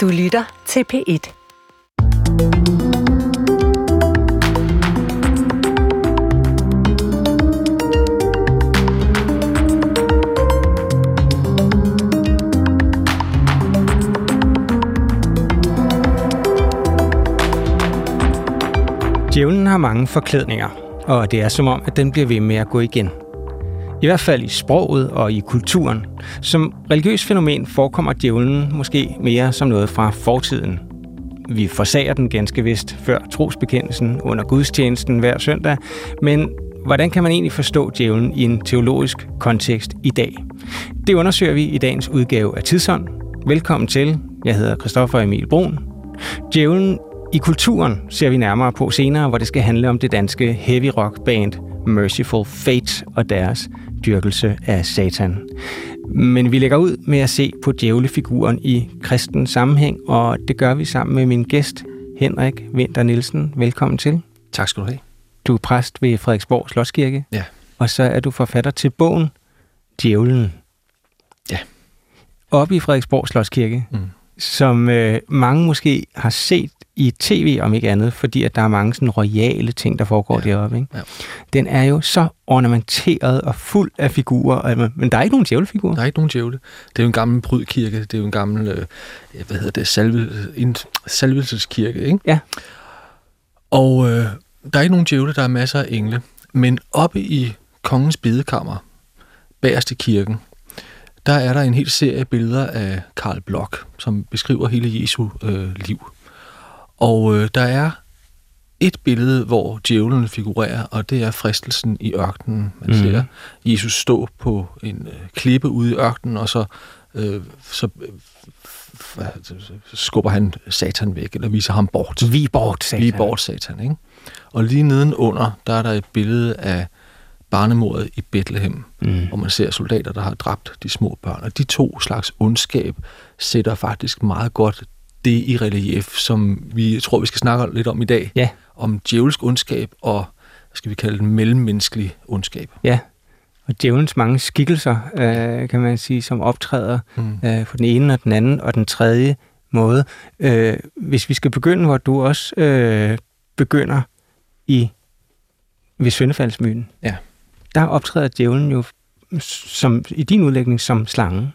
Du lytter til P1. Djævlen har mange forklædninger, og det er som om, at den bliver ved med at gå igen. I hvert fald i sproget og i kulturen. Som religiøs fænomen forekommer djævlen måske mere som noget fra fortiden. Vi forsager den ganske vist før trosbekendelsen under gudstjenesten hver søndag, men hvordan kan man egentlig forstå djævlen i en teologisk kontekst i dag? Det undersøger vi i dagens udgave af Tidsånd. Velkommen til. Jeg hedder Christoffer Emil Brun. Djævlen i kulturen ser vi nærmere på senere, hvor det skal handle om det danske heavy rock band Merciful Fate og deres dyrkelse af Satan. Men vi lægger ud med at se på djævlefiguren i kristen sammenhæng, og det gør vi sammen med min gæst, Henrik Winter Nielsen. Velkommen til. Tak skal du have. Du er præst ved Frederiksborg Slotskirke. Ja. Og så er du forfatter til bogen Djævlen. Ja. Oppe i Frederiksborg Slotskirke, Mm. Som øh, mange måske har set i tv om ikke andet, fordi at der er mange sådan royale ting, der foregår Ja. deroppe. Ikke? Ja. Den er jo så ornamenteret og fuld af figurer, og- men der er ikke nogen djævlefigur. Der er ikke nogen djævle. Det er jo en gammel brydkirke. Det er jo en gammel, øh, hvad hedder det, salve, en salvelseskirke, ikke? Ja. Og øh, der er ikke nogen djævle, der er masser af engle. Men oppe i kongens bedekammer, bagerst i kirken, der er der en hel serie billeder af Karl Bloch, som beskriver hele Jesu øh, liv. Og øh, der er et billede, hvor djævlen figurerer, og det er fristelsen i ørkenen. Man mm. ser Jesus stå på en øh, klippe ude i ørkenen, og så, øh, så, øh, skubber han Satan væk, eller viser ham bort. Vi bort, sagde Lige bort Satan, ikke? Og lige nedenunder, der er der et billede af barnemordet i Bethlehem, Mm. hvor man ser soldater, der har dræbt de små børn. Og de to slags ondskab sætter faktisk meget godt det i relief, som vi tror, vi skal snakke lidt om i dag. Ja. Om djævelsk ondskab og, hvad skal vi kalde det, mellemmenneskelig ondskab. Ja, og djævelens mange skikkelser, øh, kan man sige, som optræder Mm. øh, på den ene og den anden og den tredje måde. Øh, hvis vi skal begynde, hvor du også øh, begynder i ved Søndefaldsmyten, Ja. Der optræder djævlen jo som, i din udlægning som slangen.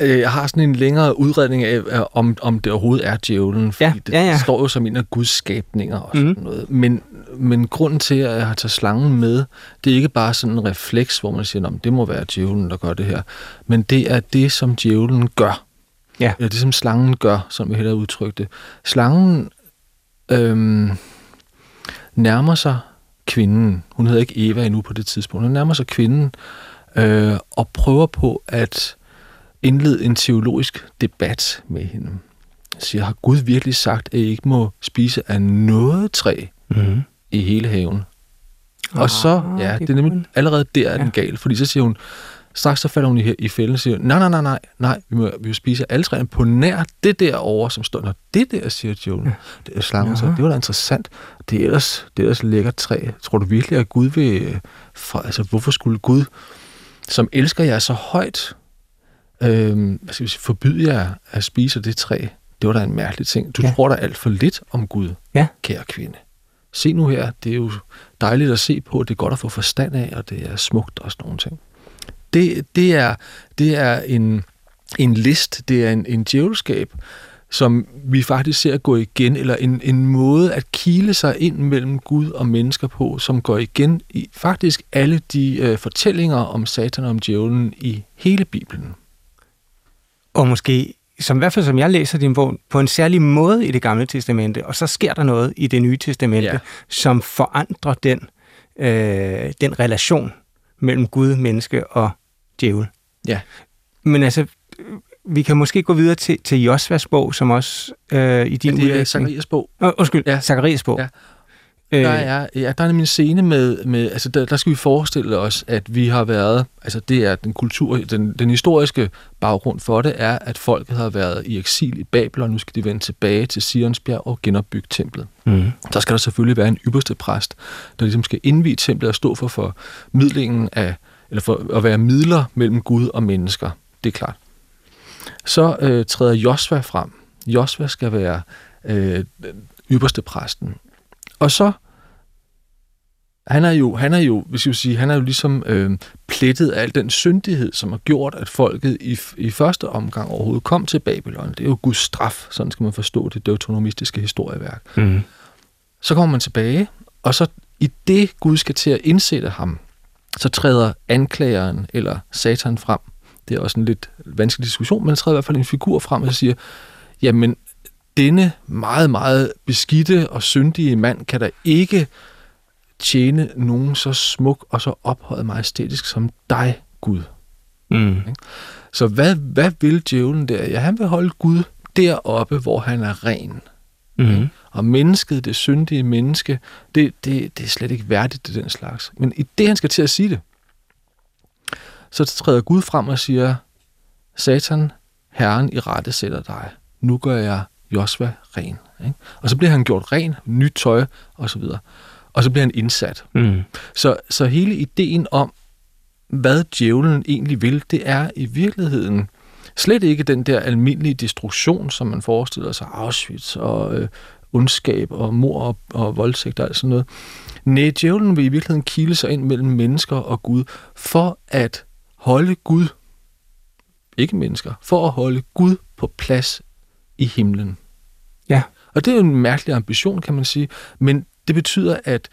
Øh, Jeg har sådan en længere udredning af, om, om det overhovedet er djævlen, fordi Ja, det ja, ja. står jo som en af Guds skabninger og sådan noget. Men, men grunden til, at jeg har taget slangen med, det er ikke bare sådan en refleks, hvor man siger, at det må være djævlen, der gør det her. Men det er det, som djævlen gør. Ja. Eller det, som slangen gør, som vi hellere udtrykte. Slangen øhm, nærmer sig kvinden. Hun hedder ikke Eva endnu på det tidspunkt. Hun nærmer sig kvinden øh, og prøver på at indlede en teologisk debat med hende. Jeg siger, har Gud virkelig sagt, at I ikke må spise af noget træ Mm-hmm. i hele haven? Og så, Ah, ja, det er nemlig allerede der er den gal, fordi så siger hun, straks så falder hun i, i fælden og siger, nej, nej, nej, nej, nej, vi må, vi må spise alle træerne på nær det der over, som står, når det der, siger Jolen, ja. det er slangen, så det var da interessant, det er ellers, det er ellers lækkert træ. Tror du virkelig, at Gud vil, øh, for, altså hvorfor skulle Gud, som elsker jer så højt, øh, hvad skal vi sige, forbyde jer at spise det træ? Det var da en mærkelig ting. Du ja. tror da alt for lidt om Gud, Ja. kære kvinde. Se nu her, det er jo dejligt at se på, det er godt at få forstand af, og det er smukt og sådan nogle ting. Det, det, er, det er en, en list, det er en, en djævelskab, som vi faktisk ser gå igen, eller en, en måde at kile sig ind mellem Gud og mennesker på, som går igen i faktisk alle de øh, fortællinger om satan og om djævlen i hele Bibelen. Og måske, som i hvert fald som jeg læser din bog, på en særlig måde i det gamle testamente, og så sker der noget i det nye testamente, ja. Som forandrer den, øh, den relation mellem Gud, menneske og djævel. Ja. Men altså, vi kan måske gå videre til, til Josvas bog, som også øh, i din Ja, det er. Zacharias bog. Åh, undskyld, ja. Zacharias bog. Ja. Øh, Der er, ja, der er nemlig en scene med, med altså der, der skal vi forestille os, at vi har været, altså det er den kultur, den, den historiske baggrund for det, er, at folket har været i eksil i Babel, og nu skal de vende tilbage til Sionsbjerg og genopbygge templet. mm. Der skal der selvfølgelig være en ypperste præst, der ligesom skal indvige templet og stå for formidlingen af, eller for at være midler mellem Gud og mennesker. Det er klart. så øh, træder Josva frem. Josva skal være øh, ypperste præsten. Og så han er jo, han er jo, hvis jeg sige, han er jo ligesom øh, plettet af al den syndighed, som har gjort, at folket i, i første omgang overhovedet kom til Babylon. Det er jo Guds straf, sådan skal man forstå det deuteronomistiske historieværk. Mm. Så kommer man tilbage, og så i det Gud skal til at indsætte ham, så træder anklageren eller satan frem. Det er også en lidt vanskelig diskussion, men træder i hvert fald en figur frem og siger, jamen, denne meget, meget beskidte og syndige mand kan da ikke tjene nogen så smuk og så ophøjet majestætisk som dig, Gud. Mm. Så hvad, hvad vil djævlen der? Ja, han vil holde Gud deroppe, hvor han er ren. Mm. Og mennesket, det syndige menneske, det, det, det er slet ikke værdigt til den slags. Men i det, han skal til at sige det, så træder Gud frem og siger, Satan, Herren i rette sætter dig. Nu gør jeg Josva ren. Ikke? Og så bliver han gjort ren, nyt tøj og så videre. Og så bliver han indsat. Mm. Så, så hele ideen om, hvad djævlen egentlig vil, det er i virkeligheden slet ikke den der almindelige destruktion, som man forestiller sig, Auschwitz og øh, ondskab og mor og, og voldtægt og alt sådan noget. Nej, djævlen vil i virkeligheden kile sig ind mellem mennesker og Gud, for at holde Gud, ikke mennesker, for at holde Gud på plads i himlen. Ja. Og det er jo en mærkelig ambition, kan man sige, men det betyder, at,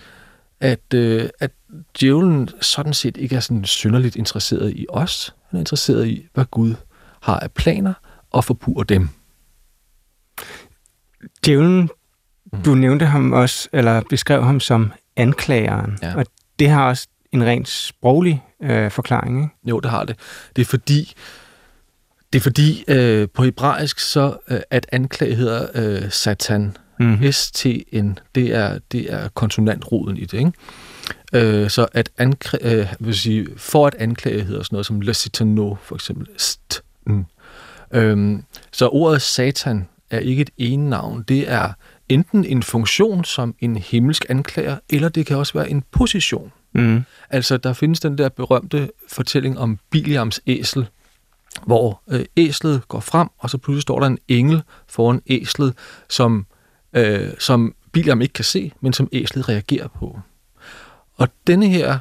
at, øh, at djævlen sådan set ikke er sådan synderligt interesseret i os. Han er interesseret i, hvad Gud har af planer, og forpurer dem. Djævlen. Du nævnte ham også, eller beskrev ham som anklageren, ja. og det har også en rent sproglig øh, forklaring, ikke? Jo, det har det. Det er fordi, det er fordi øh, på hebraisk så, øh, at anklage hedder øh, satan. Mm. S-T-N, det er, det er konsonantroden i det, ikke? Øh, så at anklage, øh, vil sige, for at anklage hedder sådan noget som lecitano, for eksempel. St. Mm. Øhm, så ordet satan er ikke et ene navn. Det er enten en funktion som en himmelsk anklager, eller det kan også være en position. Mm. Altså, der findes den der berømte fortælling om Biliams æsel, hvor øh, æslet går frem, og så pludselig står der en engel foran æslet, som, øh, som Biliam ikke kan se, men som æslet reagerer på. Og denne her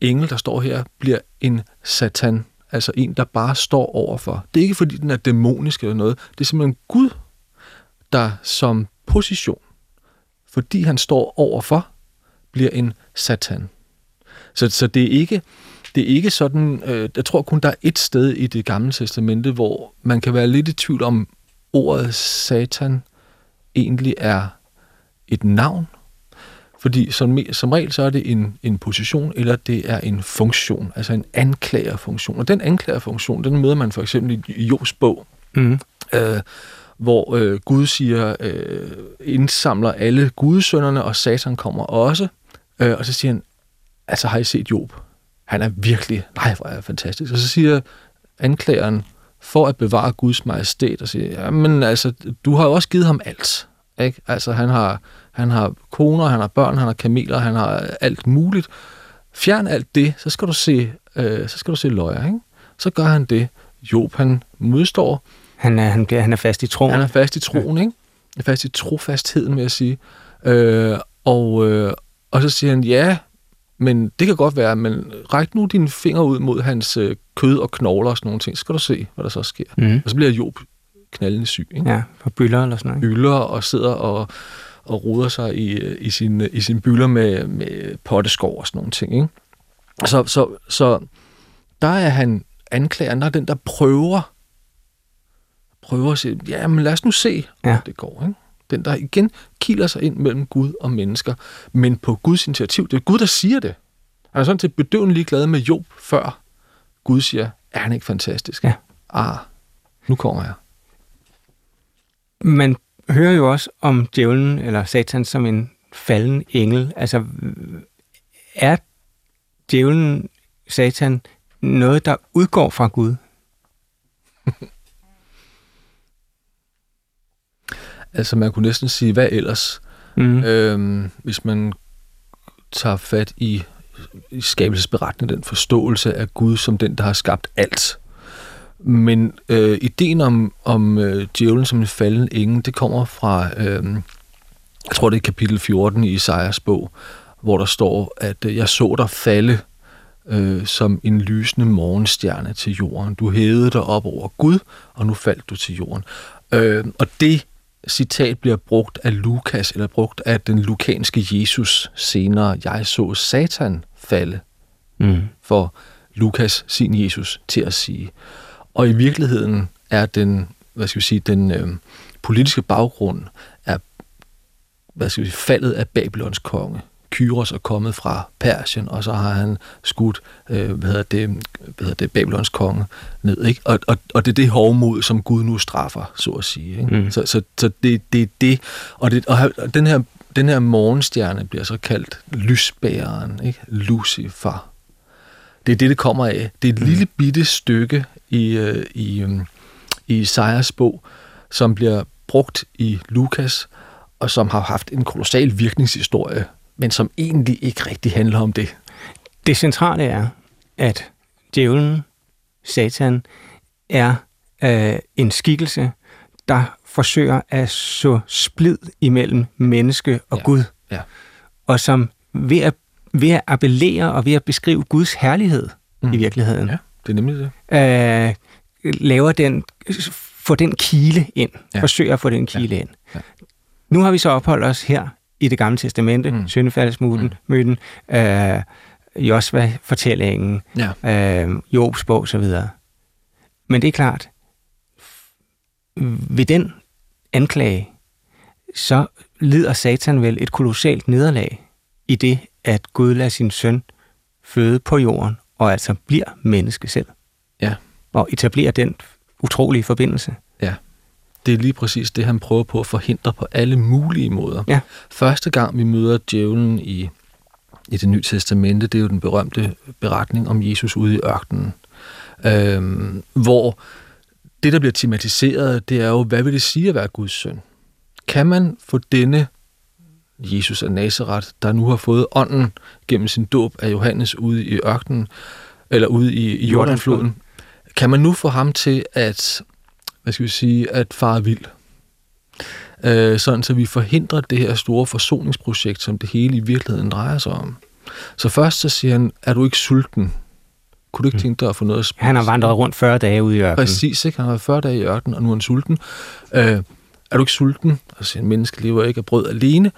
engel, der står her, bliver en satan, altså en, der bare står overfor. Det er ikke, fordi den er dæmonisk eller noget. Det er simpelthen Gud, der som position, fordi han står overfor, bliver en satan. Så, så det er ikke det er ikke sådan, øh, jeg tror kun, der er et sted i det gamle testamente, hvor man kan være lidt i tvivl om, ordet satan egentlig er et navn. Fordi som, som regel så er det en, en position, eller det er en funktion, altså en anklagerfunktion. Og den anklagerfunktion, den møder man for eksempel i Jobs bog, mm. øh, hvor øh, Gud siger, øh, indsamler alle gudsønderne, og Satan kommer også. Øh, og så siger han, altså har I set Job? Han er virkelig, nej, hvor er fantastisk. Og så siger anklageren, for at bevare Guds majestæt, og siger, ja, men altså, du har jo også givet ham alt. Ikke? Altså, han har, han har koner, han har børn, han har kameler, han har alt muligt. Fjern alt det, så skal du se, øh, så skal du se løjer, ikke? Så gør han det. Job, han modstår. Han er, han, bliver, han er fast i troen. Han er fast i troen, ja. ikke? Han er fast i trofastheden, vil jeg sige. Øh, og, øh, og så siger han, ja, men det kan godt være, men ræk nu dine fingre ud mod hans øh, kød og knogler og sådan nogle ting, så skal du se, hvad der så sker. Mm. Og så bliver Job knaldende syg. Ikke? Ja, for byller eller sådan noget. Byller og sidder og, og ruder sig i, i, sin, i sin byller med, med potteskov og sådan nogle ting. Ikke? Så, så, så der er han anklageren, der er den, der prøver prøver at sige, ja, men lad os nu se, om ja. det går. Ikke? Den, der igen kiler sig ind mellem Gud og mennesker, men på Guds initiativ. Det er Gud, der siger det. Han er sådan til bedøvende glad med Job, før Gud siger, er han ikke fantastisk? Ja. Ah, nu kommer jeg. Man hører jo også om djævlen eller satan som en falden engel. Altså, er djævlen, satan, noget, der udgår fra Gud? Altså man kunne næsten sige, hvad ellers? Mm. Øhm, hvis man tager fat i, i skabelsesberetningen, den forståelse af Gud som den, der har skabt alt. Men øh, ideen om, om øh, djævlen som en falden engel, det kommer fra, øh, jeg tror det er kapitel 14 i Isaias bog, hvor der står, at øh, jeg så dig falde øh, som en lysende morgenstjerne til jorden. Du hævede dig op over Gud, og nu faldt du til jorden. Øh, og det citat bliver brugt af Lukas, eller brugt af den lukanske Jesus senere. Jeg så Satan falde mm. for Lukas sin Jesus til at sige. Og i virkeligheden er den, hvad skal vi sige, den øh, politiske baggrund er, hvad skal vi sige, faldet af Babylons konge. Kyros er kommet fra Persien, og så har han skudt, øh, hvad hedder det, hvad hedder det, Babylons konge ned, ikke? Og, og, og det er det hovmod, som Gud nu straffer, så at sige, ikke? Mm. Så, så, så det, det er det, og, det, og den her, den her morgenstjerne bliver så kaldt lysbæreren, ikke? Lucifer. Det er det, det kommer af. Det er et mm. lille bitte stykke i, øh, i, øh, i Isaias bog, som bliver brugt i Lukas, og som har haft en kolossal virkningshistorie men som egentlig ikke rigtig handler om det. Det centrale er, at djævlen, satan, er øh, en skikkelse, der forsøger at så splid imellem menneske og ja. Gud. Ja. Og som ved at, ved at appellere og ved at beskrive Guds herlighed mm. i virkeligheden. Ja, det er nemlig det. Øh, laver den, få den kile ind. Ja. Forsøger at få den kile ja. ind. Ja. Nu har vi så opholdt os her i det gamle testamente, mm. syndefaldsmyten, mm. myten, øh, Josva-fortællingen, ja. øh, Jobs bog osv. Men det er klart, ved den anklage, så lider Satan vel et kolossalt nederlag i det, at Gud lader sin søn føde på jorden, og altså bliver menneske selv. Ja. Og etablerer den utrolige forbindelse. Det er lige præcis det, han prøver på at forhindre på alle mulige måder. Ja. Første gang vi møder djævlen i, i det nye testamente, det er jo den berømte beretning om Jesus ude i ørkenen, øhm, hvor det, der bliver tematiseret, det er jo, hvad vil det sige at være Guds søn? Kan man få denne Jesus af Nazareth, der nu har fået ånden gennem sin dåb af Johannes ude i ørkenen, eller ude i, i Jordanfloden, kan man nu få ham til at hvad skal vi sige, at fare vild. Øh, sådan så vi forhindrer det her store forsoningsprojekt, som det hele i virkeligheden drejer sig om. Så først så siger han, er du ikke sulten? Kunne du ikke mm. tænke dig at få noget at spise? Han har vandret rundt 40 dage ude i ørkenen. Præcis, ikke? Han har været 40 dage i ørkenen, og nu er han sulten. Øh, er du ikke sulten? Altså, en menneske lever ikke af brød alene.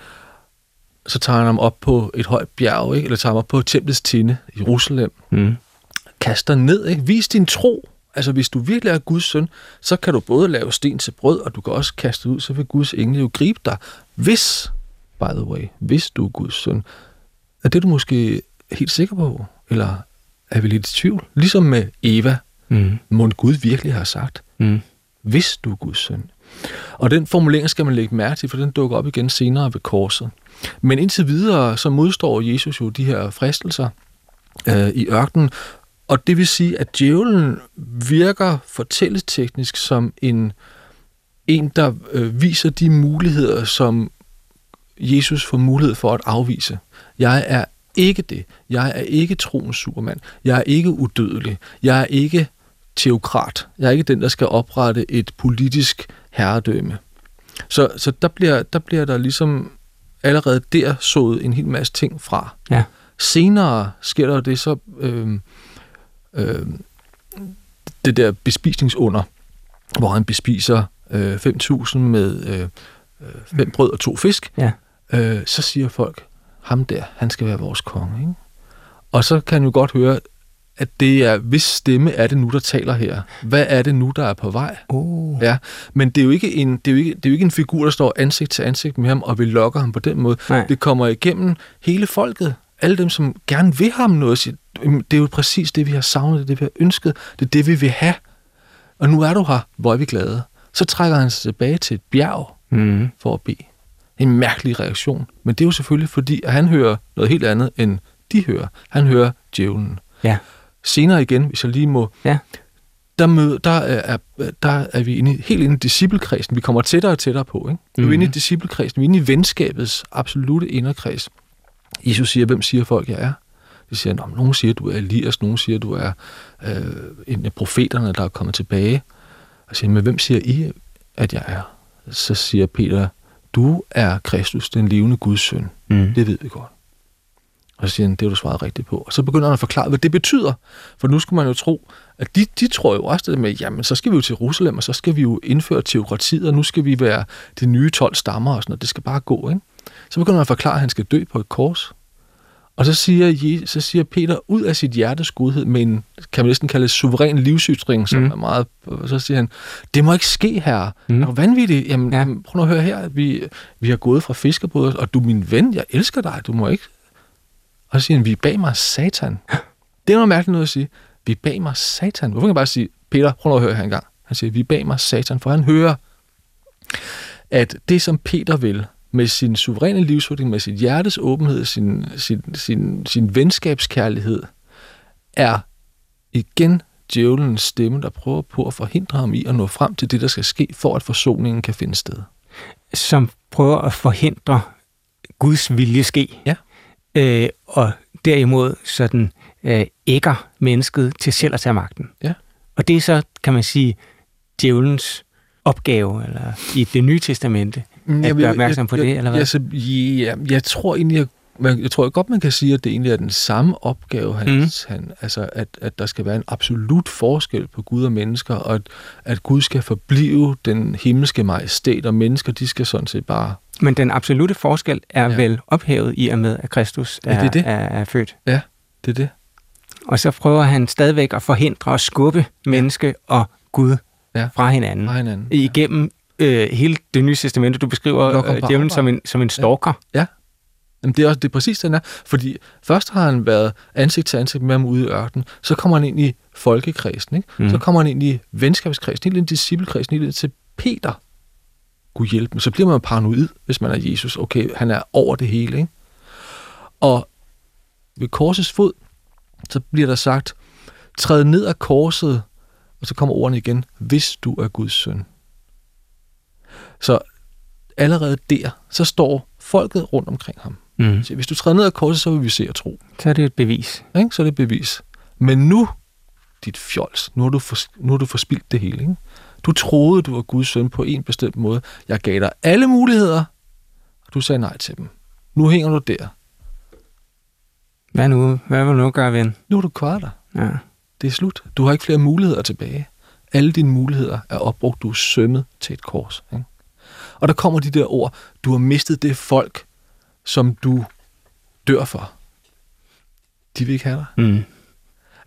Så tager han ham op på et højt bjerg, ikke? eller tager ham op på templets tinde i Jerusalem. Mm. Kaster ned, ikke? Vis din tro. Altså, hvis du virkelig er Guds søn, så kan du både lave sten til brød, og du kan også kaste ud, så vil Guds engel jo gribe dig. Hvis, by the way, hvis du er Guds søn, er det du måske helt sikker på? Eller er vi lidt i tvivl? Ligesom med Eva, mm. må Gud virkelig har sagt, mm. hvis du er Guds søn. Og den formulering skal man lægge mærke til, for den dukker op igen senere ved korset. Men indtil videre, så modstår Jesus jo de her fristelser øh, i ørkenen, og det vil sige, at djævlen virker fortælleteknisk som en, en der øh, viser de muligheder, som Jesus får mulighed for at afvise. Jeg er ikke det. Jeg er ikke troens supermand. Jeg er ikke udødelig. Jeg er ikke teokrat. Jeg er ikke den, der skal oprette et politisk herredømme. Så, så der, bliver, der bliver der ligesom allerede der sået en hel masse ting fra. Ja. Senere sker der det så... Øh, øh, det der bespisningsunder, hvor han bespiser øh, 5.000 med øh, fem brød og to fisk, ja. øh, så siger folk, ham der, han skal være vores konge. Ikke? Og så kan jo godt høre, at det er, hvis stemme er det nu, der taler her? Hvad er det nu, der er på vej? Oh. Ja, men det er, jo ikke en, det, er jo ikke, det er jo ikke en figur, der står ansigt til ansigt med ham og vil lokke ham på den måde. Nej. Det kommer igennem hele folket. Alle dem, som gerne vil ham noget, siger, det er jo præcis det, vi har savnet, det er det, vi har ønsket, det er det, vi vil have. Og nu er du her, hvor er vi glade. Så trækker han sig tilbage til et bjerg mm. for at bede. En mærkelig reaktion. Men det er jo selvfølgelig fordi, at han hører noget helt andet, end de hører. Han hører djævlen. Ja. Senere igen, hvis jeg lige må... Ja. Der, mød, der, er, der er vi inde, helt inde i disciplekredsen. Vi kommer tættere og tættere på. Ikke? Mm. Vi er inde i mhm. disciplekredsen. Vi er inde i venskabets absolute inderkreds. Jesus siger, hvem siger folk, jeg er? De siger, at nogen siger, at du er Elias, nogen siger, at du er øh, en af profeterne, der er kommet tilbage. Og siger, men hvem siger I, at jeg er? Så siger Peter, du er Kristus, den levende Guds søn. Mm. Det ved vi godt. Og så siger han, det har du svaret rigtigt på. Og så begynder han at forklare, hvad det betyder. For nu skulle man jo tro, at de, de tror jo også det med, jamen så skal vi jo til Jerusalem, og så skal vi jo indføre teokratiet, og nu skal vi være de nye 12 stammer og sådan noget. Det skal bare gå, ikke? Så begynder han at forklare, at han skal dø på et kors. Og så siger, så siger Peter ud af sit hjertes godhed med en, kan man næsten kalde suveræn livsytring, som mm. er meget, så siger han, det må ikke ske her. Mm. Er du vanvittig? Jamen, ja. prøv at høre her, vi, vi har gået fra fiskerbådet, og du er min ven, jeg elsker dig, du må ikke. Og så siger han, vi er bag mig satan. Det er noget mærkeligt noget at sige. Vi er bag mig satan. Hvorfor kan jeg bare sige, Peter, prøv at høre her engang. Han siger, vi er bag mig satan, for han hører, at det som Peter vil, med sin suveræne livsudvikling, med sit hjertes åbenhed, sin, sin, sin, sin venskabskærlighed, er igen djævelens stemme, der prøver på at forhindre ham i at nå frem til det, der skal ske, for at forsoningen kan finde sted. Som prøver at forhindre Guds vilje ske. Ja. Øh, og derimod sådan øh, ægger mennesket til selv at tage magten. Ja. Og det er så, kan man sige, djævelens opgave, eller i det nye testamente, at jeg, gøre opmærksom på jeg, det, eller hvad? Altså, ja, jeg tror egentlig, jeg, man, jeg tror godt, man kan sige, at det egentlig er den samme opgave, han, mm. han, altså at, at der skal være en absolut forskel på Gud og mennesker, og at, at Gud skal forblive den himmelske majestæt, og mennesker, de skal sådan set bare... Men den absolute forskel er ja. vel ophævet i og med, at Kristus er, ja, det er, det. er, er født. Ja, det er det. Og så prøver han stadigvæk at forhindre og skubbe menneske og Gud ja. fra hinanden. Fra hinanden. Igennem øh, hele det nye testamente. Du beskriver øh, djævlen som en, som en stalker. Ja. ja. Jamen, det er også det er præcis den er. Fordi først har han været ansigt til ansigt med ham ude i ørkenen, så kommer han ind i folkekredsen, ikke? Mm. så kommer han ind i venskabskredsen, helt ind i disciplekredsen, helt ind til Peter. Gud hjælpe mig. Så bliver man paranoid, hvis man er Jesus. Okay, han er over det hele. Ikke? Og ved korsets fod, så bliver der sagt, træd ned af korset, og så kommer ordene igen, hvis du er Guds søn. Så allerede der, så står folket rundt omkring ham. Mm. Så hvis du træder ned af korset, så vil vi se og tro. Så er det et bevis. Ikke? Så er det et bevis. Men nu, dit fjols, nu har du, for, nu har du forspildt det hele. Ikke? Du troede, du var Guds søn på en bestemt måde. Jeg gav dig alle muligheder, og du sagde nej til dem. Nu hænger du der. Hvad nu? Hvad vil du nu gøre, ven? Nu er du kvar der. Ja. Det er slut. Du har ikke flere muligheder tilbage. Alle dine muligheder er opbrugt. Du er sømmet til et kors. Ikke? Og der kommer de der ord, du har mistet det folk, som du dør for. De vil ikke have dig. Mm.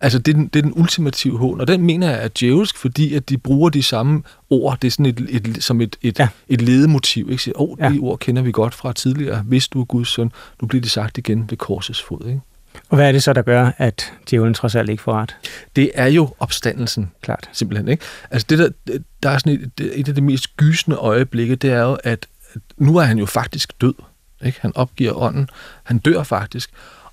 Altså, det er, den, det er den ultimative hån, og den mener jeg er djævelsk, fordi at de bruger de samme ord, det er sådan et, et, som et, et, ja. et ledemotiv. Ikke? Siger, oh, de ja. ord kender vi godt fra tidligere. Hvis du er Guds søn, nu bliver det sagt igen ved korsets fod. Ikke? Og hvad er det så, der gør, at djævlen trods alt ikke får ret? Det er jo opstandelsen. Klart. Simpelthen, ikke? Altså, det der, der er sådan et, et af de mest gysende øjeblikke, det er jo, at nu er han jo faktisk død. Ikke? Han opgiver ånden. Han dør faktisk.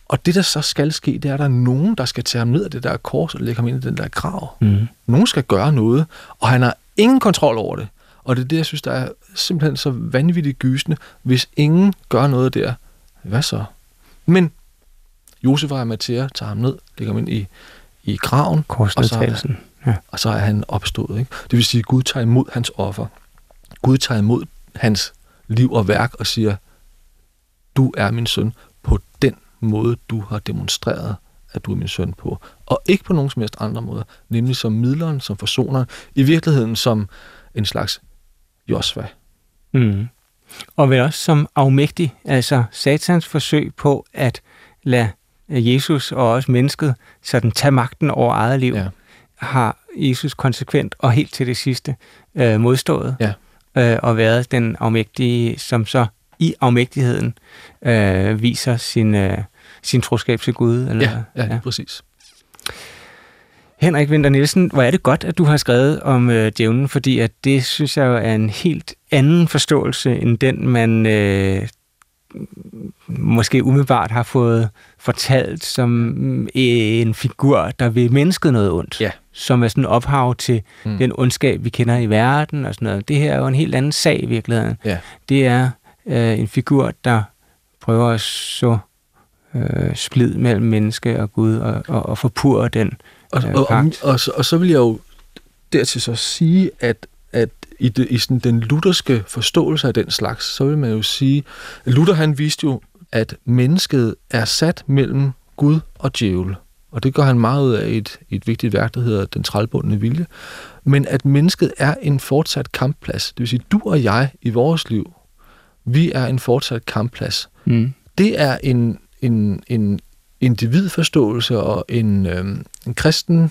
Og det, der så skal ske, det er, at der er nogen, der skal tage ham ned af det der kors og lægge ham ind i den der grav. Mm. Nogen skal gøre noget, og han har ingen kontrol over det. Og det er det, jeg synes, der er simpelthen så vanvittigt gysende. Hvis ingen gør noget der, hvad så? Men Josef og Amatea tager ham ned, lægger ham ind i, i graven, og så, er, ja. og så er han opstået. Ikke? Det vil sige, at Gud tager imod hans offer. Gud tager imod hans liv og værk og siger, du er min søn på den måde, du har demonstreret, at du er min søn på. Og ikke på nogen som helst andre måder, nemlig som midleren, som forsoner, i virkeligheden som en slags Josva. Mm. Og vel også som afmægtig, altså satans forsøg på at lade Jesus og også mennesket sådan tage magten over eget liv, ja. har Jesus konsekvent og helt til det sidste øh, modstået. Ja. Øh, og været den afmægtige, som så i afmægtigheden øh, viser sin, øh, sin troskab til Gud. Eller, ja, ja, ja, præcis. Henrik Winter Nielsen, hvor er det godt, at du har skrevet om øh, djævlen, fordi at det synes jeg jo er en helt anden forståelse end den, man øh, måske umiddelbart har fået fortalt som øh, en figur, der vil mennesket noget ondt. Ja. Som er sådan ophav til mm. den ondskab, vi kender i verden og sådan noget. Det her er jo en helt anden sag i virkeligheden. Ja. Det er øh, en figur, der prøver at så øh, splid mellem menneske og Gud, og, og, og forpurre den Og, øh, og, og, og, så, og så vil jeg jo dertil så sige, at i, det, i sådan den lutherske forståelse af den slags, så vil man jo sige, Luther han viste jo, at mennesket er sat mellem Gud og djævel. Og det gør han meget ud af i et, et vigtigt værk, der hedder Den trælbundne vilje. Men at mennesket er en fortsat kampplads. Det vil sige, du og jeg i vores liv, vi er en fortsat kampplads. Mm. Det er en, en, en individforståelse og en, øhm, en kristen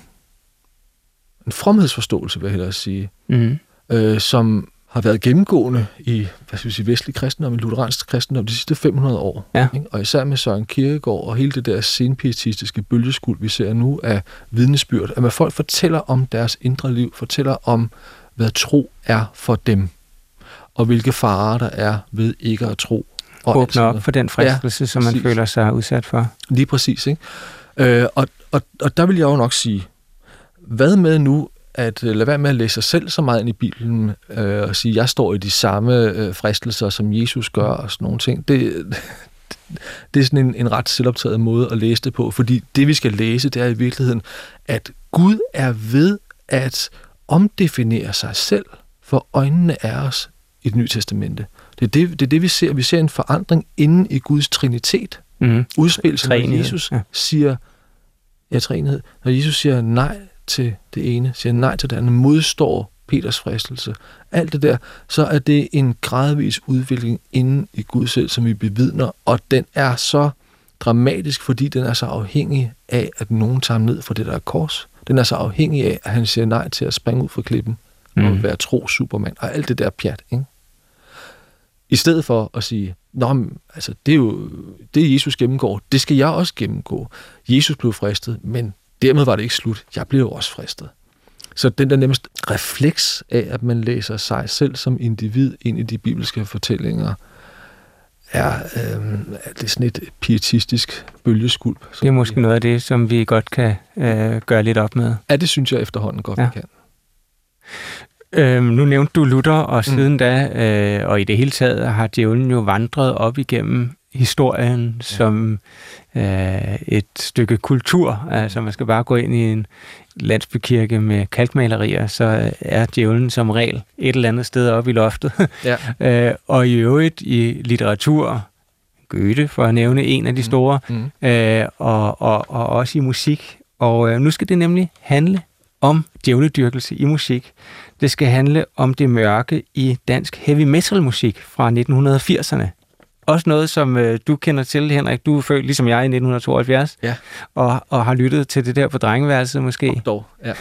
en fromhedsforståelse, vil jeg hellere sige, Mm. Øh, som har været gennemgående i hvad skal vi sige, vestlig kristendom, i lutheransk kristendom de sidste 500 år. Ja. Ikke? Og især med Søren Kierkegaard og hele det der senpietistiske bølgeskuld, vi ser nu af vidnesbyrd, at man folk fortæller om deres indre liv, fortæller om, hvad tro er for dem, og hvilke farer der er ved ikke at tro. Og alt Åbne sådan op for den fristelse, ja, som man præcis. føler sig udsat for. Lige præcis, ikke? Øh, og, og, og der vil jeg jo nok sige, hvad med nu at øh, lade være med at læse sig selv så meget ind i Bibelen øh, og sige, jeg står i de samme øh, fristelser, som Jesus gør og sådan nogle ting. Det, det er sådan en, en ret selvoptaget måde at læse det på, fordi det vi skal læse, det er i virkeligheden, at Gud er ved at omdefinere sig selv for øjnene af os i det nye testamente. Det er det, det, er det vi ser. Vi ser en forandring inden i Guds trinitet Mm. udspil, som når Jesus ja. siger, ja, træenhed, når Jesus siger nej til det ene, siger nej til det andet, modstår Peters fristelse, alt det der, så er det en gradvis udvikling inden i Gud selv, som vi bevidner, og den er så dramatisk, fordi den er så afhængig af, at nogen tager ned fra det der kors. Den er så afhængig af, at han siger nej til at springe ud fra klippen mm. Og være tro supermand, og alt det der pjat, ikke? I stedet for at sige, Nå, men, altså, det er jo det, Jesus gennemgår, det skal jeg også gennemgå. Jesus blev fristet, men dermed var det ikke slut. Jeg blev også fristet. Så den der nemmest refleks af, at man læser sig selv som individ ind i de bibelske fortællinger, er, øhm, er det sådan et pietistisk bølgeskulp. Det er vi- måske noget af det, som vi godt kan øh, gøre lidt op med. Ja, det synes jeg efterhånden godt, Ja. ja. vi kan. Øhm, nu nævnte du Luther, og siden mm. da, øh, og i det hele taget, har djævlen jo vandret op igennem historien ja. som øh, et stykke kultur. Altså man skal bare gå ind i en landsbykirke med kalkmalerier, så er djævlen som regel et eller andet sted oppe i loftet. Ja. øh, og i øvrigt i litteratur, Goethe for at nævne en af de store, Mm. øh, og, og, og også i musik. Og øh, nu skal det nemlig handle om djævledyrkelse i musik. Det skal handle om det mørke i dansk heavy metal musik fra 1980'erne. Også noget, som øh, du kender til, Henrik. Du er født ligesom jeg i 1972, Ja. og, og har lyttet til det der på drengeværelset måske. Dog, ja.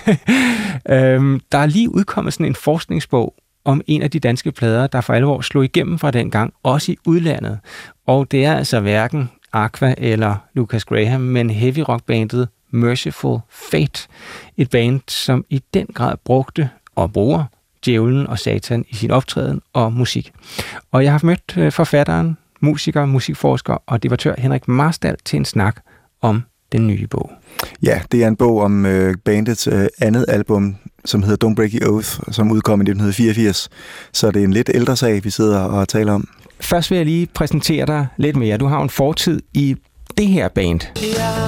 Øhm, der er lige udkommet sådan en forskningsbog om en af de danske plader, der for alvor slog igennem fra den gang, også i udlandet. Og det er altså hverken Aqua eller Lucas Graham, men heavy rock bandet Merciful Fate. Et band, som i den grad brugte og bruger djævlen og satan i sin optræden og musik. Og jeg har mødt øh, forfatteren, musiker, musikforsker og debattør Henrik Marstal til en snak om den nye bog. Ja, det er en bog om øh, bandets øh, andet album, som hedder Don't Break Your Oath, som udkom i 1984. Så det er en lidt ældre sag, vi sidder og taler om. Først vil jeg lige præsentere dig lidt mere. Du har en fortid i det her band. Jeg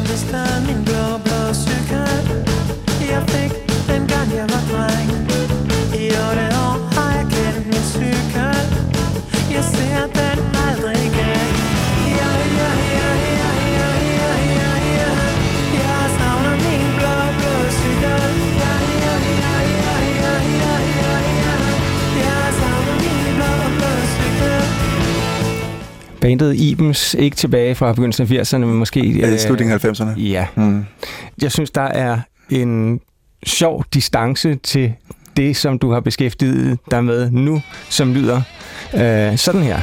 Bandet Ibens, ikke tilbage fra begyndelsen af 80'erne, men måske... Øh, I slutningen af 90'erne. Ja. Mm. Jeg synes, der er en sjov distance til det, som du har beskæftiget dig med nu, som lyder øh, sådan her.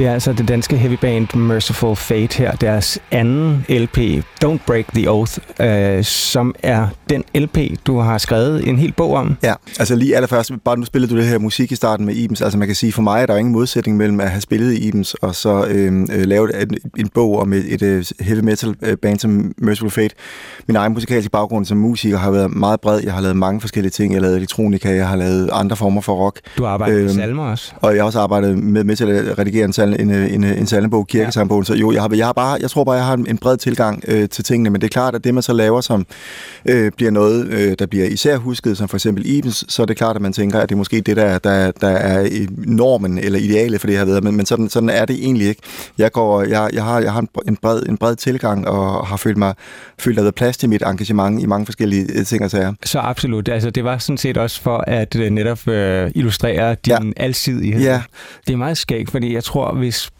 Det er altså det danske heavyband Merciful Fate her, deres anden LP, Don't Break the Oath, øh, som er den LP, du har skrevet en hel bog om. Ja, altså lige allerførst, bare nu spillede du det her musik i starten med Ibens, altså man kan sige, for mig er der ingen modsætning mellem at have spillet i Ibens og så øh, øh, lavet en, en bog om et, et, et heavy metal øh, band som Merciful Fate. Min egen musikalske baggrund som musiker har været meget bred. Jeg har lavet mange forskellige ting. Jeg har lavet elektronika, jeg har lavet andre former for rock. Du arbejder med Øhm, salmer også. Og jeg har også arbejdet med, med til at redigere en, salme, en, en, en salmebog, kirkesangbog. Så jo, jeg, har, jeg, har bare, jeg tror bare, jeg har en, en bred tilgang øh, til tingene, men det er klart, at det, man så laver, som øh, bliver noget, øh, der bliver især husket, som for eksempel Ibens, så er det klart, at man tænker, at det er måske det, der, der, der er normen eller idealet for det, har været. Men, men sådan, sådan er det egentlig ikke. Jeg, går, jeg, jeg har, jeg har en, en, bred, en bred tilgang og har følt mig følt, at der været plads til mit engagement i mange forskellige øh, ting og sager. Så absolut. Altså, det var sådan set også for at øh, netop øh, illustrere din ja. alsidighed. Ja. Det er meget skægt, fordi jeg tror, hvis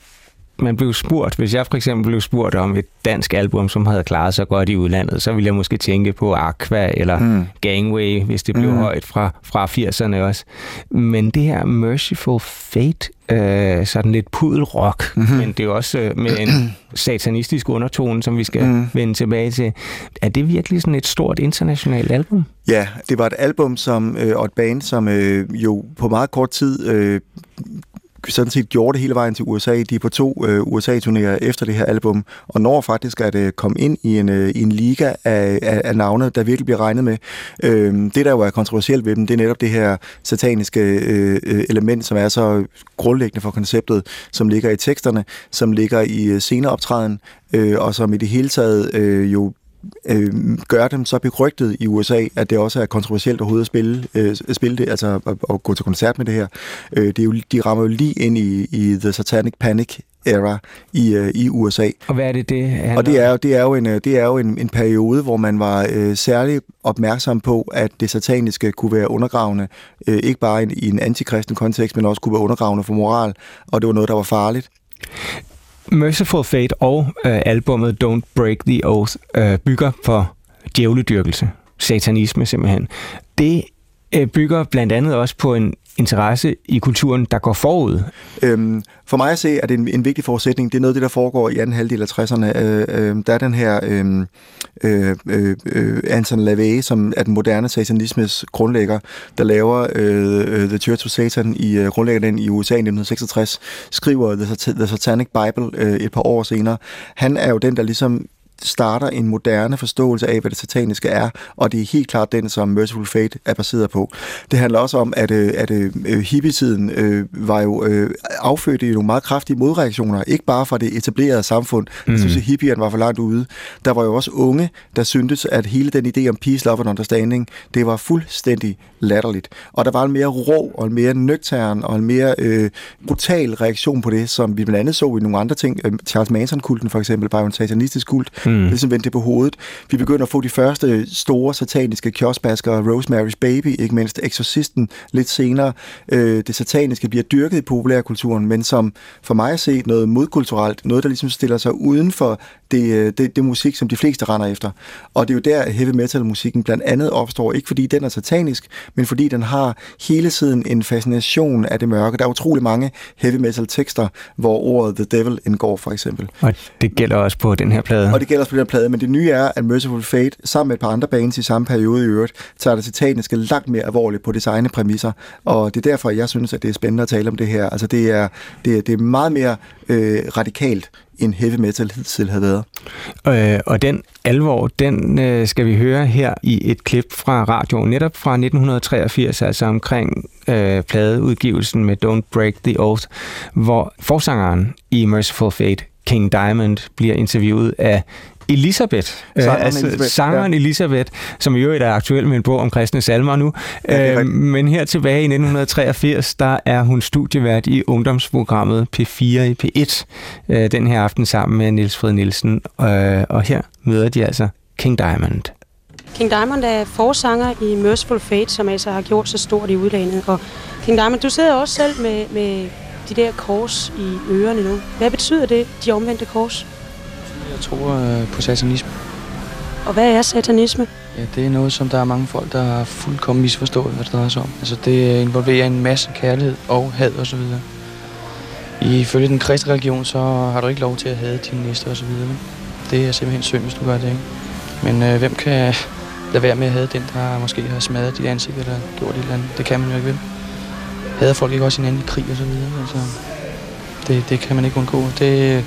man blev spurgt, hvis jeg for eksempel blev spurgt om et dansk album, som havde klaret sig godt i udlandet, så ville jeg måske tænke på Aqua eller Mm. Gangway, hvis det blev Mm. højt fra, fra 80'erne også. Men det her Merciful Fate, øh, sådan lidt pudelrock, Mhm. mm-hmm. men det er også øh, med en satanistisk undertone, som vi skal mm. vende tilbage til. Er det virkelig sådan et stort internationalt album? Ja, det var et album som, øh, og et band, som øh, jo på meget kort tid øh, sådan set gjorde det hele vejen til USA. De er på to øh, USA-turnéer efter det her album, og når faktisk at øh, komme ind i en, øh, i en liga af, af, af navne, der virkelig bliver regnet med. Øh, det, der jo er kontroversielt ved dem, det er netop det her sataniske øh, øh, element, som er så grundlæggende for konceptet, som ligger i teksterne, som ligger i øh, sceneoptræden, øh, og som i det hele taget øh, jo øh, gør dem så berygtet i USA, at det også er kontroversielt overhovedet at spille, øh, spille det, altså at, at gå til koncert med det her. Øh, det er jo, de rammer jo lige ind i, i The Satanic Panic era i, øh, i USA. Og hvad er det, det handler Og det er jo, det er jo, en, øh, det er jo en, en periode, hvor man var øh, særlig opmærksom på, at det sataniske kunne være undergravende, øh, ikke bare i en, i en antikristen kontekst, men også kunne være undergravende for moral, og det var noget, der var farligt. Merciful Fate og øh, albummet Don't Break the Oath øh, bygger på djævledyrkelse, satanisme simpelthen. Det øh, bygger blandt andet også på en interesse i kulturen, der går forud. Øhm, for mig at se, er det en, en vigtig forudsætning. Det er noget af det, der foregår i anden halvdel af 60'erne. Øh, øh, der er den her øh, øh, øh, Anton LaVey, som er den moderne satanismes grundlægger, der laver øh, øh The Church of Satan, i øh, grundlægger den i USA i 1966, skriver The, Sat- The Satanic Bible øh, et par år senere. Han er jo den, der ligesom starter en moderne forståelse af, hvad det sataniske er, og det er helt klart den, som Merciful Fate er baseret på. Det handler også om, at, øh, at øh, hippietiden øh, var jo øh, affødt i nogle meget kraftige modreaktioner, ikke bare fra det etablerede samfund. Mm. Jeg synes, at hippierne var for langt ude. Der var jo også unge, der syntes, at hele den idé om peace, love and understanding, det var fuldstændig latterligt. Og der var en mere rå og en mere nøgtern og en mere øh, brutal reaktion på det, som vi blandt andet så i nogle andre ting. Øh, Charles Manson-kulten for eksempel var jo en satanistisk kult, Mm. mm. ligesom vendte det på hovedet. Vi begynder at få de første store sataniske kioskbaskere, Rosemary's Baby, ikke mindst Exorcisten lidt senere. Øh, det sataniske bliver dyrket i populærkulturen, men som for mig at se noget modkulturelt, noget der ligesom stiller sig uden for det, øh, det, det musik, som de fleste render efter. Og det er jo der, heavy metal-musikken blandt andet opstår, ikke fordi den er satanisk, men fordi den har hele tiden en fascination af det mørke. Der er utrolig mange heavy metal-tekster, hvor ordet The Devil indgår, for eksempel. Og det gælder også på den her plade. Og det gælder også på den her plade, men det nye er, at Merciful Fate, sammen med et par andre bands i samme periode i øvrigt, tager det sataniske langt mere alvorligt på designe præmisser. Og det er derfor, jeg synes, at det er spændende at tale om det her. Altså det er, det er, det er meget mere øh, radikalt, end heavy metal hidtil havde været. Øh, og den alvor, den øh, skal vi høre her i et klip fra radioen, netop fra 1983, altså omkring øh, pladeudgivelsen med Don't Break the Oath, hvor forsangeren i Merciful Fate, King Diamond, bliver interviewet af Elisabeth, Sangeren øh, altså Elisabeth, sangeren ja. Elisabeth, som i øvrigt er aktuel med en bog om kristne salmer nu. Ja, øh, men her tilbage i 1983, der er hun studievært i ungdomsprogrammet P4 i P1 øh, den her aften sammen med Niels Fred Nielsen. Øh, og her møder de altså King Diamond. King Diamond er forsanger i Merciful Fate, som altså har gjort så stort i udlandet. Og King Diamond, du sidder også selv med, med de der kors i ørerne nu. Hvad betyder det, de omvendte kors? Jeg tror øh, på satanisme. Og hvad er satanisme? Ja, det er noget, som der er mange folk, der har fuldkommen misforstået, hvad det drejer sig om. Altså, det involverer en masse kærlighed og had og så videre. Ifølge den kristne religion, så har du ikke lov til at have din næste og så videre. vel? Det er simpelthen synd, hvis du gør det, ikke? Men øh, hvem kan lade være med at have den, der måske har smadret dit ansigt eller gjort et eller andet? Det kan man jo ikke, vel? Hader folk ikke også hinanden i krig og så videre? Altså, det, det kan man ikke undgå. Det,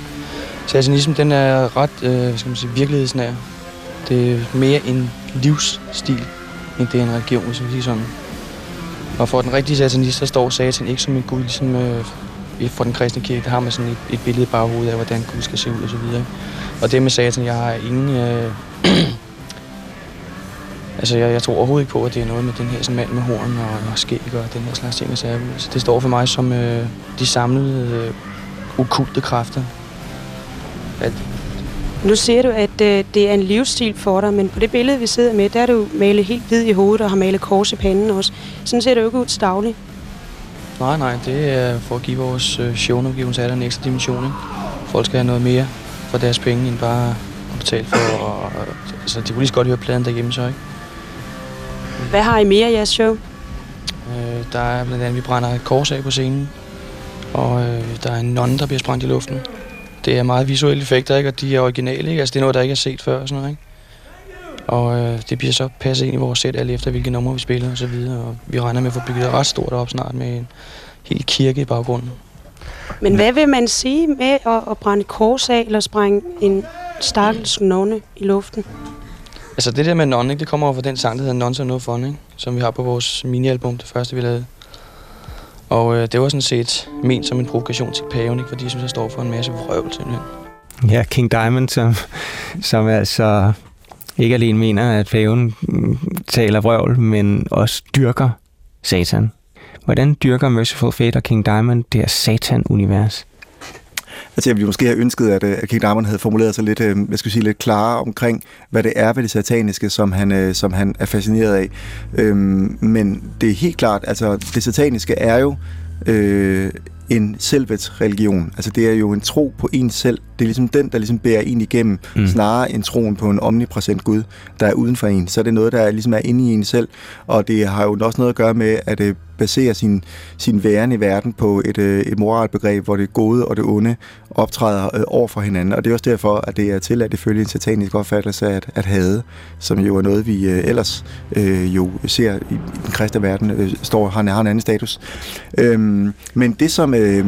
satanismen, den er ret, øh, hvad skal man sige, virkelighedsnær. Det er mere en livsstil, end det er en religion, hvis man siger sådan. Og for den rigtige satanist, så står satan ikke som en gud, ligesom øh, for den kristne kirke, der har man sådan et, et billede i baghovedet af, hvordan Gud skal se ud og så videre. Og det med satan, jeg har ingen... Øh, altså, jeg, jeg tror overhovedet ikke på, at det er noget med den her sådan mand med horn og, og skæg og den her slags ting. og sager. Så det står for mig som øh, de samlede øh, okulte kræfter. At, Nu siger du, at øh, det er en livsstil for dig, men på det billede, vi sidder med, der er du malet helt hvid i hovedet og har malet kors i panden også. Sådan ser det jo ikke ud til daglig. nej, nej, det er for at give vores øh, showomgivelse af en ekstra dimension. Ikke? Folk skal have noget mere for deres penge, end bare at betale for. Og, og, altså, de kunne lige så godt høre pladen derhjemme så, ikke? Hvad har I mere i jeres show? Øh, der er blandt andet, vi brænder et kors af på scenen, og øh, der er en nonne, der bliver sprængt i luften. Det er meget visuelle effekter, ikke? og de er originale. Ikke? Altså, det er noget, der ikke er set før. Og, sådan noget, ikke? og øh, det bliver så passet ind i vores sæt, alt efter hvilke numre vi spiller og så videre. Og vi regner med at få bygget ret stort op snart med en hel kirke i baggrunden. Men hvad vil man sige med at, at brænde kors af eller sprænge en stakkels nonne i luften? Altså det der med non, ikke, det kommer over fra den sang, der hedder Nonce No Fun, ikke? som vi har på vores minialbum, det første vi lavede. Og øh, det var sådan set ment som en provokation til paven, ikke? fordi jeg synes, jeg står for en masse vrøvl simpelthen. Ja, King Diamond, som, som altså ikke alene mener, at paven taler vrøvl, men også dyrker satan. Hvordan dyrker Merciful Fate og King Diamond det her satan-univers? Altså jeg ville måske have ønsket, at, øh, at King Diamond havde formuleret sig lidt, øh, hvad skal sige, lidt klarere omkring, hvad det er ved det sataniske, som han, øh, som han er fascineret af. Øhm, men det er helt klart, altså det sataniske er jo øh, en selvets religion. Altså det er jo en tro på en selv. Det er ligesom den, der ligesom bærer en igennem, Mm. snarere end troen på en omnipræsent Gud, der er uden for en. Så er det noget, der ligesom er inde i en selv, og det har jo også noget at gøre med at øh, baserer sin, sin væren i verden på et, øh, et moralbegreb, hvor det gode og det onde optræder øh, over for hinanden. Og det er også derfor, at det er tilladt ifølge en satanisk opfattelse at, at hade, som jo er noget, vi øh, ellers øh, jo ser i, i den kristne verden, øh, står, har, har en anden status. Øhm, men det, som øh,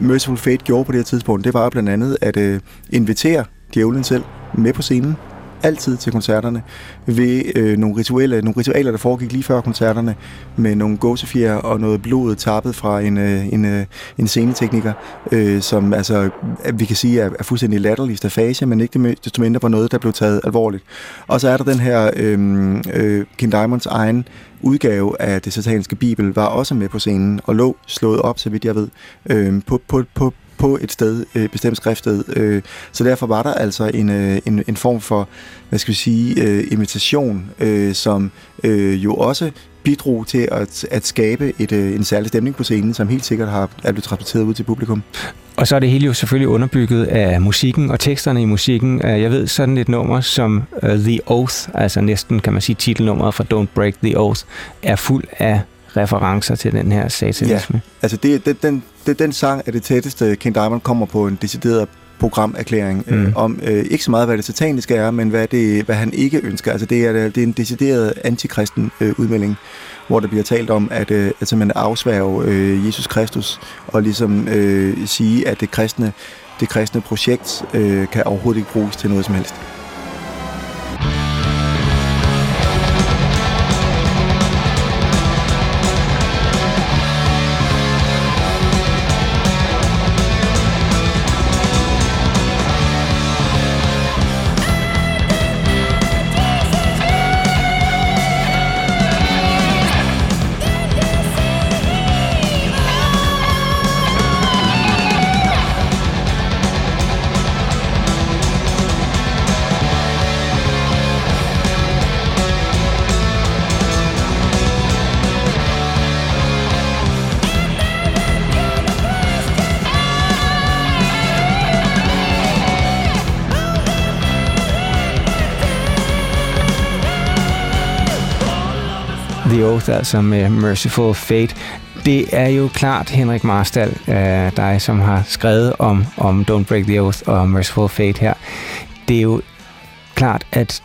Merciful Fate gjorde på det her tidspunkt, det var blandt andet at øh, invitere djævlen selv med på scenen, altid til koncerterne, ved øh, nogle, rituelle, nogle ritualer, der foregik lige før koncerterne, med nogle gåsefjer og noget blod tappet fra en, øh, en, øh, en scenetekniker, øh, som altså, øh, vi kan sige er, er fuldstændig latterlig stafage, men ikke desto mindre var noget, der blev taget alvorligt. Og så er der den her øh, øh, King Diamonds egen udgave af det sataniske bibel, var også med på scenen og lå slået op, så vidt jeg ved, øh, på, på, på, på et sted, øh, bestemt skriftsted. Øh, så derfor var der altså en, øh, en, en form for, hvad skal vi sige, øh, imitation, øh, som øh, jo også bidrog til at, at skabe et, øh, en særlig stemning på scenen, som helt sikkert har, er blevet transporteret ud til publikum. Og så er det hele jo selvfølgelig underbygget af musikken og teksterne i musikken. Øh, jeg ved sådan et nummer som uh, The Oath, altså næsten kan man sige titelnummeret fra Don't Break the Oath, er fuld af referencer til den her satanisme. Altså det, det, den, det, den sang er det tætteste, King Diamond kommer på en decideret programerklæring mm. Mm. øh, om øh, ikke så meget, hvad det sataniske er, men hvad, det, hvad han ikke ønsker. Altså det er, det er en decideret antikristen øh, udmelding, hvor der bliver talt om, at, øh, at man afsværge øh, Jesus Kristus og ligesom øh, sige, at det kristne, det kristne projekt øh, kan overhovedet ikke bruges til noget som helst. The altså med Merciful Fate. det er jo klart, Henrik Marstal, øh, dig som har skrevet om, om Don't Break the Oath og Merciful Fate her. Det er jo klart, at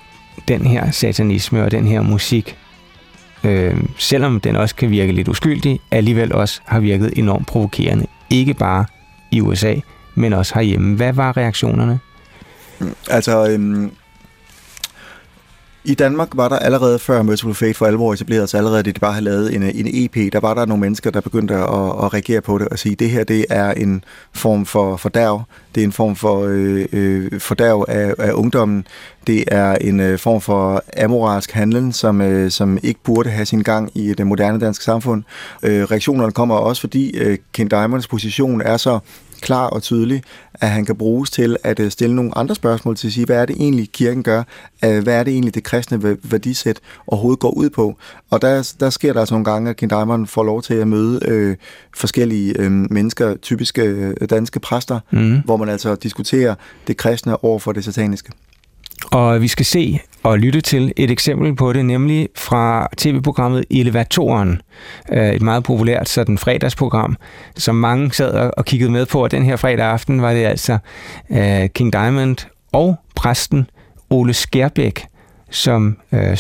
den her satanisme og den her musik, øh, selvom den også kan virke lidt uskyldig, alligevel også har virket enormt provokerende. Ikke bare i USA, men også herhjemme. Hvad var reaktionerne? Altså, øhm, i Danmark var der allerede før Merciful Fate for alvor etableret så allerede det de bare havde lavet en, en EP, der var der nogle mennesker, der begyndte at, at reagere på det og sige, det her det er en form for fordærv, det er en form for øh, øh, fordærv af, af ungdommen, det er en øh, form for amoralsk handlen, som, øh, som ikke burde have sin gang i det moderne danske samfund. Øh, reaktionerne kommer også, fordi øh, King Diamonds position er så klar og tydelig, at han kan bruges til at øh, stille nogle andre spørgsmål til at sige, hvad er det egentlig, kirken gør? Øh, Hvad er det egentlig, det kristne væ- værdisæt overhovedet går ud på? Og der, der sker der altså nogle gange, at King Diamond får lov til at møde øh, forskellige øh, mennesker, typiske øh, danske præster, Mm. hvor man altså diskuterer det kristne over for det sataniske. Og vi skal se og lytte til et eksempel på det, nemlig fra tv-programmet Elevatoren. Øh, et meget populært sådan fredagsprogram, som mange sad og- kiggede med på. Og den her fredag aften var det altså øh, King Diamond og præsten Ole Skærbæk, som øh,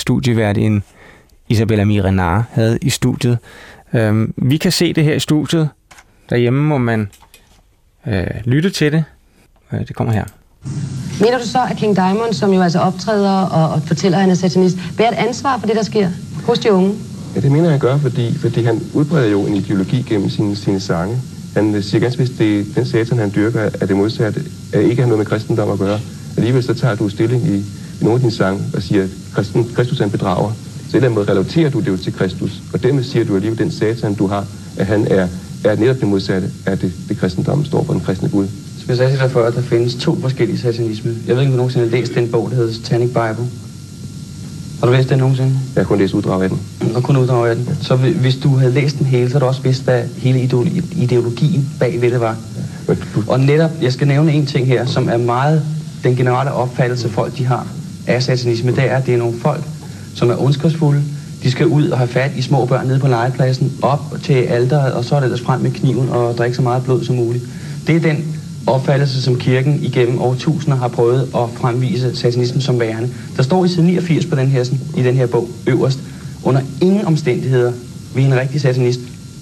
Isabella Mirenar havde i studiet. Øhm, vi kan se det her i studiet. Derhjemme må man øh, lytte til det. Øh, det kommer her. Mener du så, at King Diamond, som jo altså optræder og, og fortæller, at han er satanist, bærer et ansvar for det, der sker hos de unge? Ja, det mener jeg, gør, fordi, fordi han udbreder jo en ideologi gennem sine, sine sange. Han siger ganske vist, det den satan, han dyrker, er det modsatte, er ikke har noget med kristendom at gøre. Alligevel så tager du stilling i, i nogle af dine sange og siger, at Kristen, Kristus er en bedrager. Så en eller anden måde relaterer du det jo til Kristus, og dermed siger du alligevel, den satan, du har, at han er, er netop det modsatte af det, det kristendom står for den kristne Gud. Som jeg sagde til dig at der findes to forskellige satanisme. Jeg ved ikke, om du nogensinde har læst den bog, der hedder Satanic Bible. Har du læst den nogensinde? Jeg har kun læst uddrag af den. Og kun uddrag af den. Så hvi- hvis du havde læst den hele, så havde du også vidst, hvad hele ideolo- ideologien bag ved det var. Og netop, jeg skal nævne en ting her, som er meget den generelle opfattelse, folk de har af satanisme, det er, at det er nogle folk, som er ondskabsfulde. De skal ud og have fat i små børn nede på legepladsen, op til alderet, og så er det ellers frem med kniven og drikke så meget blod som muligt. Det er den opfattelse, som kirken igennem årtusinder har prøvet at fremvise satanismen som værende. Der står i side 89 på den her, i den her bog, øverst, under ingen omstændigheder vil en rigtig satanist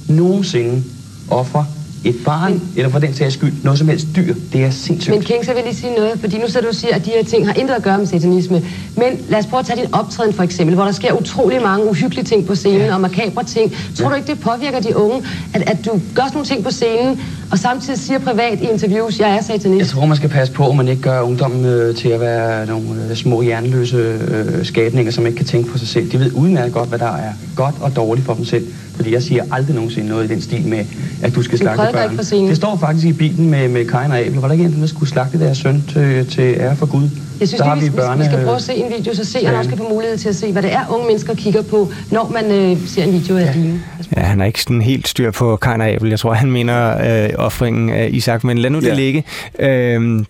nogensinde ofre et barn, eller for den sags skyld, noget som helst dyr. Det er sindssygt. Men King, så vil jeg lige sige noget, fordi nu sidder du og siger, at de her ting har intet at gøre med satanisme. Men lad os prøve at tage din optræden for eksempel, hvor der sker utrolig mange uhyggelige ting på scenen ja. og makabre ting. Tror du ikke, det påvirker de unge, at, at du gør sådan nogle ting på scenen, og samtidig siger privat i interviews, jeg er satanist? Jeg tror, man skal passe på, at man ikke gør ungdommen øh, til at være nogle øh, små hjerneløse øh, skabninger, som ikke kan tænke på sig selv. De ved udmærket godt, hvad der er godt og dårligt for dem selv. Fordi jeg siger aldrig nogensinde noget i den stil med, at du skal Du slagte børn. Det står faktisk i Bibelen med, med Kain og Abel. Var der ikke en, der skulle slagte deres søn til, til ære for Gud? Jeg synes, så har vi, vi, børne- vi skal prøve at se en video, så seeren også kan få mulighed til at se, hvad det er, unge mennesker kigger på, når man øh, ser en video af ja. dine. Ja, han har ikke sådan helt styr på Kain og Abel. Jeg tror, han mener øh, offringen af Isak, men lad nu det Ja. ligge. Øh,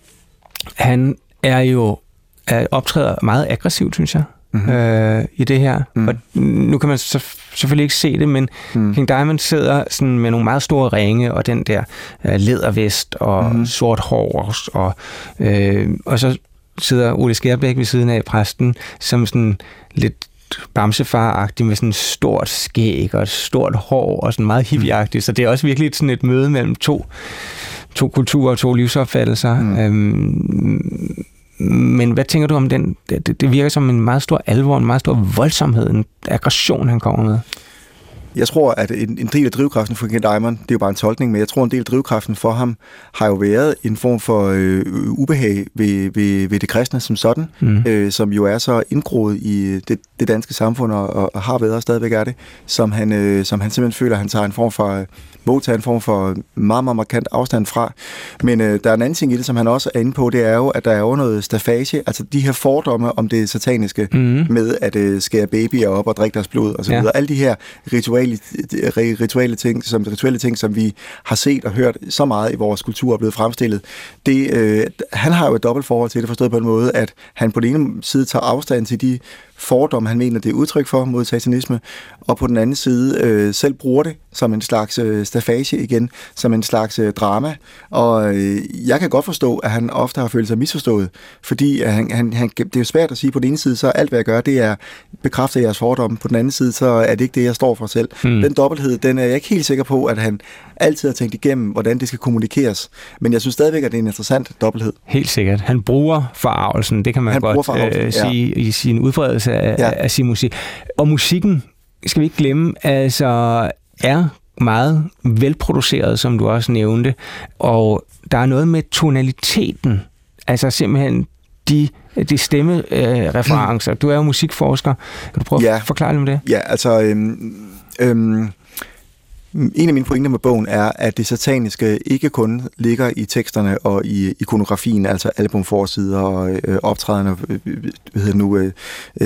han er jo er, optræder meget aggressivt, synes jeg, mm-hmm. øh, i det her. Mm. Og nu kan man så, selvfølgelig ikke se det, men mm. King Diamond sidder sådan med nogle meget store ringe, og den der øh, lædervest, og mm. sort hår, og, og, øh, og så sidder Ole Skærbæk ved siden af præsten, som sådan lidt bamsefar med sådan et stort skæg og et stort hår og sådan meget hippieagtigt. Så det er også virkelig sådan et møde mellem to, to kulturer og to livsopfattelser. Mm. Øhm, men hvad tænker du om den? Det, det- det virker som en meget stor alvor, en meget stor voldsomhed, en aggression, han kommer med. Jeg tror, at en, en del af drivkraften for King Diamond, det er jo bare en tolkning, men jeg tror, en del af drivkraften for ham har jo været en form for øh, ubehag ved, ved, ved det kristne som sådan, mm. øh, som jo er så indgroet i det, det danske samfund, og, og har været og stadigvæk er det, som han, øh, som han simpelthen føler, at han tager en form for, øh, må tage en form for meget, meget markant afstand fra. Men øh, der er en anden ting i det, som han også er inde på, det er jo, at der er jo noget stafage, altså de her fordomme om det sataniske, mm. med at øh, skære babyer op og drikke deres blod osv. Ja. Alle de her ritualer, rituelle, rituelle ting, som rituelle ting, som vi har set og hørt så meget i vores kultur er blevet fremstillet. Det, øh, han har jo et dobbelt forhold til det, forstået på en måde, at han på den ene side tager afstand til de fordomme, han mener, det er udtryk for mod satanisme, og på den anden side øh, selv bruger det som en slags øh, stafage igen, som en slags øh, drama. Og øh, jeg kan godt forstå, at han ofte har følt sig misforstået, fordi at han, han, han, det er jo svært at sige, på den ene side, så alt hvad jeg gør, det er bekræfter jeres fordomme, på den anden side, så er det ikke det, jeg står for selv. Hmm. Den dobbelthed, den er jeg ikke helt sikker på, at han altid har tænkt igennem, hvordan det skal kommunikeres. Men jeg synes stadigvæk, at det er en interessant dobbelthed. Helt sikkert. Han bruger forarvelsen, det kan man Han godt øh, ja. sige, i sin udbredelse af, Ja. af sin musik. Og musikken, skal vi ikke glemme, altså er meget velproduceret, som du også nævnte, og der er noget med tonaliteten, altså simpelthen de, de stemmereferencer. Du er jo musikforsker. Kan du prøve Ja. at forklare lidt om det? Ja, altså... Øhm, øhm, en af mine pointer med bogen er, at det sataniske ikke kun ligger i teksterne og i ikonografien, altså albumforsider og øh, øh, hvad hedder nu, øh,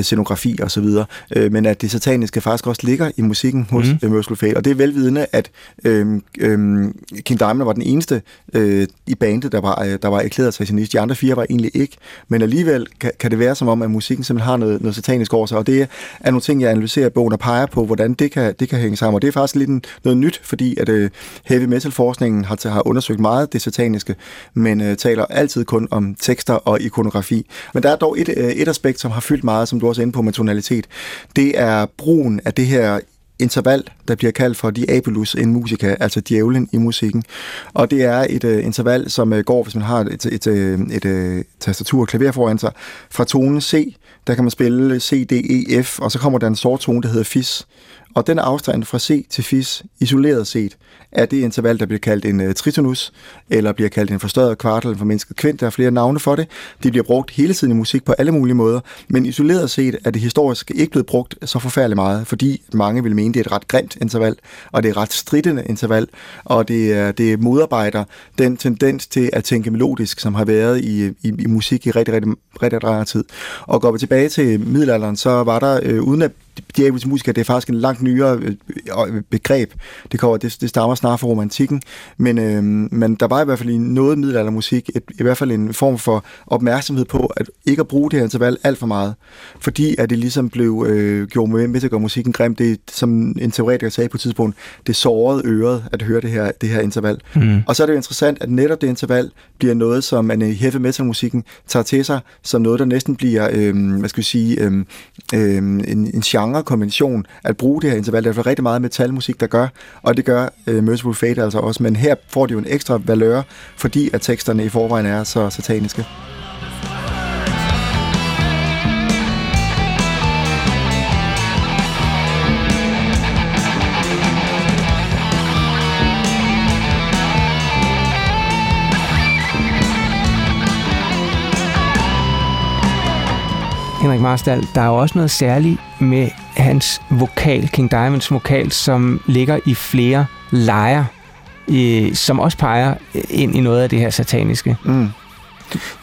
scenografi og så videre, øh, men at det sataniske faktisk også ligger i musikken hos mm. Merciful Fate. Og det er velvidende, at øh, øh, King Diamond var den eneste øh, i bandet, der var, øh, der var erklæret satanist. De andre fire var egentlig ikke, men alligevel kan, kan det være som om, at musikken simpelthen har noget, noget satanisk over sig, og det er nogle ting, jeg analyserer i bogen og peger på, hvordan det kan, det kan hænge sammen. Og det er faktisk lidt en, noget nyt, fordi at øh, heavy metal-forskningen har, har undersøgt meget det sataniske, men øh, taler altid kun om tekster og ikonografi. Men der er dog et, øh, et aspekt, som har fyldt meget, som du også er inde på med tonalitet. Det er brugen af det her interval, der bliver kaldt for Diabolus in musica, altså djævlen i musikken. Og det er et øh, interval, som øh, går, hvis man har et, et, øh, et, øh, tastatur og klaver foran sig, fra tonen C, der kan man spille C, D, E, F, og så kommer der en sort tone, der hedder Fis. Og den afstand fra C til Fis, isoleret set, er det interval, der bliver kaldt en uh, tritonus, eller bliver kaldt en forstørret kvartal, en formindsket kvint. Der er flere navne for det. Det bliver brugt hele tiden i musik på alle mulige måder, men isoleret set er det historisk ikke blevet brugt så forfærdeligt meget, fordi mange vil mene, det er et ret grimt interval, og det er et ret stridende interval, og det, er, det modarbejder den tendens til at tænke melodisk, som har været i, i, i musik i rigtig, rigtig, rigtig, rigtig tid. Og går vi tilbage til middelalderen, så var der, øh, uden at djævelsk musiker, det er faktisk en langt nyere øh, øh, begreb. Det, kommer, det, det stammer snart fra romantikken, men, øh, men der var i hvert fald i noget middelaldermusik et, i hvert fald en form for opmærksomhed på, at ikke at bruge det her interval alt for meget, fordi at det ligesom blev øh, gjort med, med til at gøre musikken grim. Det, som en teoretiker sagde på et tidspunkt, det sårede øret at høre det her, det her interval. Mm. Og så er det jo interessant, at netop det interval bliver noget, som man i heavy metal-musikken tager til sig, som noget, der næsten bliver, øh, hvad skal vi sige, øh, øh, en, en genre-konvention at bruge det her interval. Der er rigtig meget metalmusik, der gør, og det gør øh, Merciful Fate altså også. Men her får det jo en ekstra valør, fordi at teksterne i forvejen er så sataniske. Henrik Marstal, der er jo også noget særligt med hans vokal, King Diamonds vokal, som ligger i flere lejer, øh, som også peger ind i noget af det her sataniske. Mm.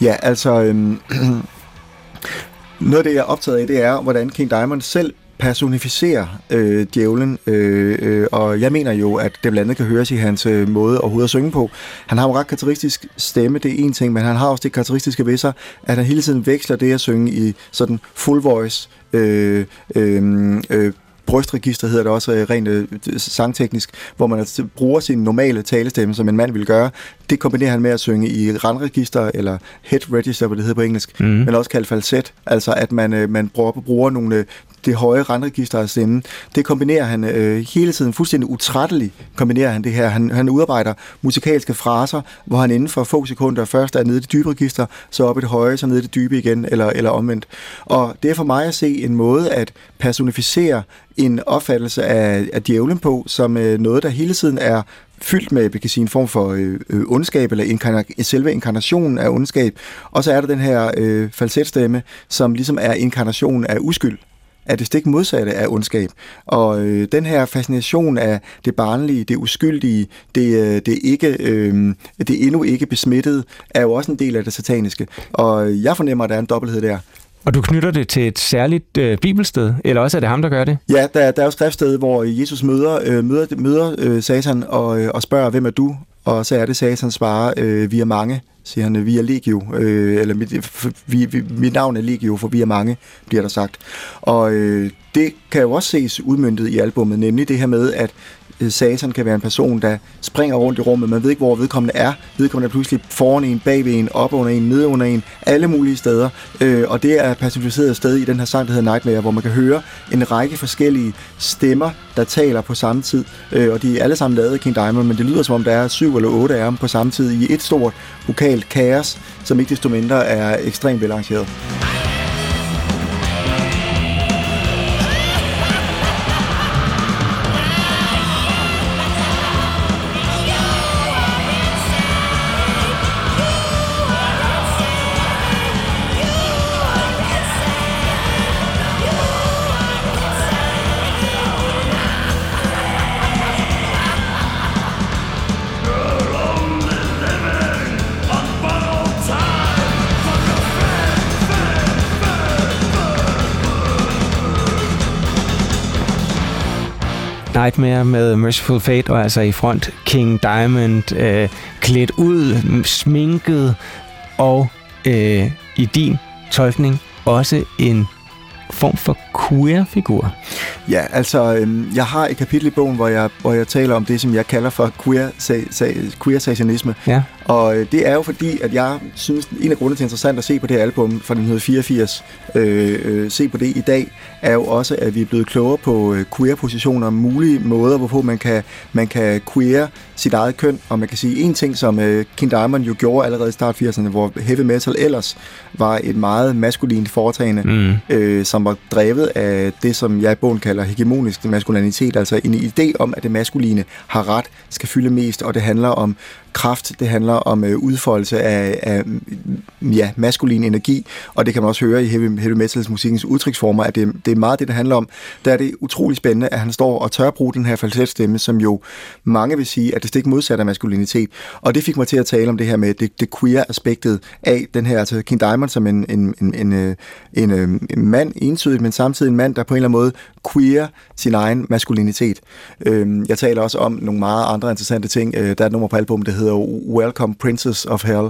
Ja, altså... Øhm, noget af det, jeg er optaget af, det er, hvordan King Diamond selv personificerer øh, djævlen, øh, øh, og jeg mener jo, at det blandt andet kan høres i hans øh, måde overhovedet at synge på. Han har en ret karakteristisk stemme, det er en ting, men han har også det karakteristiske ved sig, at han hele tiden veksler det at synge i sådan full voice, øh, øh, øh, brystregister hedder det også øh, rent øh, sangteknisk, hvor man altså bruger sin normale talestemme, som en mand vil gøre. Det kombinerer han med at synge i randregister, eller head register, hvad det hedder på engelsk, Mhm. men også kaldt falset, altså at man, øh, man bruger, bruger nogle det høje randregister af stemmen. Det kombinerer han øh, hele tiden fuldstændig utrætteligt, kombinerer han det her. Han, han udarbejder musikalske fraser, hvor han inden for få sekunder først er nede i det dybe register, så op i det høje, så nede i det dybe igen, eller, eller omvendt. Og det er for mig at se en måde at personificere en opfattelse af, af djævlen på, som øh, noget, der hele tiden er fyldt med, vi kan sige, en form for øh, øh ondskab, eller inkarna- selve inkarnationen af ondskab. Og så er der den her øh, falsetstemme, som ligesom er inkarnationen af uskyld er det stik modsatte af ondskab. Og øh, den her fascination af det barnlige, det uskyldige, det, øh, det, ikke, øh, det endnu ikke besmittede, er jo også en del af det sataniske. Og jeg fornemmer, at der er en dobbelthed der. Og du knytter det til et særligt øh, bibelsted, eller også er det ham, der gør det? Ja, der, der er jo skriftsted, hvor Jesus møder, øh, møder, møder øh, Satan og, øh, og spørger, hvem er du? Og så er det, Satan svarer, øh, vi er mange, siger han, vi er legio, øh, eller mit, vi, vi, mit navn er legio, for vi er mange, bliver der sagt. Og øh, det kan jo også ses udmyndtet i albummet, nemlig det her med, at Øh, satan kan være en person, der springer rundt i rummet. Man ved ikke, hvor vedkommende er. Vedkommende er pludselig foran en, bag en, op under en, ned under en, alle mulige steder. Øh, og det er personificeret sted i den her sang, der hedder Nightmare, hvor man kan høre en række forskellige stemmer, der taler på samme tid. Øh, og de er alle sammen lavet af King Diamond, men det lyder som om, der er syv eller otte af dem på samme tid i et stort vokalt kaos, som ikke desto mindre er ekstremt velarrangeret. Nightmare med Merciful Fate, og altså i front King Diamond, øh, klædt ud, sminket, og øh, i din tolkning også en form for queer-figur. Ja, altså, øhm, jeg har et kapitel i bogen, hvor jeg, hvor jeg taler om det, som jeg kalder for queer, sa- sa- queer satanisme. Ja. Og øh, det er jo fordi, at jeg synes, en af grundene til interessant at se på det album fra 1984, øh, øh, se på det i dag, er jo også, at vi er blevet klogere på øh, queer-positioner, mulige måder, hvorpå man kan, man kan queer sit eget køn. Og man kan sige en ting, som øh, King Diamond jo gjorde allerede i start 80'erne, hvor heavy metal ellers var et meget maskulint foretagende, Mm. øh, som var drevet af det, som jeg i bogen kalder hegemonisk maskulinitet, altså en idé om, at det maskuline har ret, skal fylde mest, og det handler om kraft, det handler om øh, udfoldelse af, af mm, ja, maskulin energi, og det kan man også høre i heavy, heavy metals musikkens udtryksformer, at det, det er meget det, det handler om. Der er det utrolig spændende, at han står og tør bruge den her falsetstemme, som jo mange vil sige, at det stik modsat af maskulinitet. Og det fik mig til at tale om det her med det, det queer-aspektet af den her, altså King Diamond som en, en, en, en, øh, en, en mand entydigt, men samtidig en mand, der på en eller anden måde queer sin egen maskulinitet. Øhm, Jeg taler også om nogle meget andre interessante ting. Øh, Der er et nummer på albumet, der hedder Welcome Princess of Hell,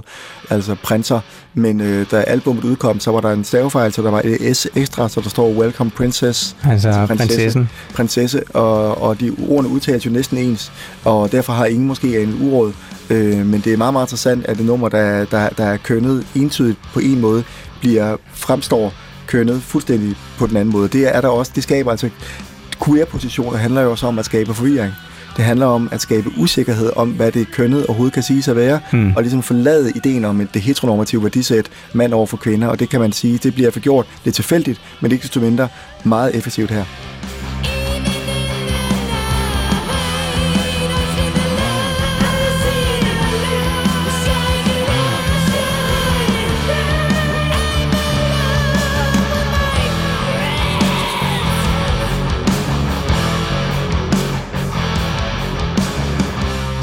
altså prinser. Men øh, da albumet udkom, så var der en stavefejl, så der var et S ekstra, så der står Welcome Princess. Altså prinsessen. Prinsesse, og, og de ordene udtales jo næsten ens, og derfor har ingen måske en uråd. Øh, men det er meget, meget interessant, at det nummer, der, der, der er kønnet entydigt på en måde, bliver fremstår kønnet fuldstændig på den anden måde. Det er der også, det skaber altså queer-positioner handler jo også om at skabe forvirring. Det handler om at skabe usikkerhed om, hvad det kønnet overhovedet kan sige at være, Hmm. og ligesom forlade ideen om et, det heteronormative værdisæt mand over for kvinder, og det kan man sige, det bliver forgjort lidt tilfældigt, men ikke desto mindre meget effektivt her.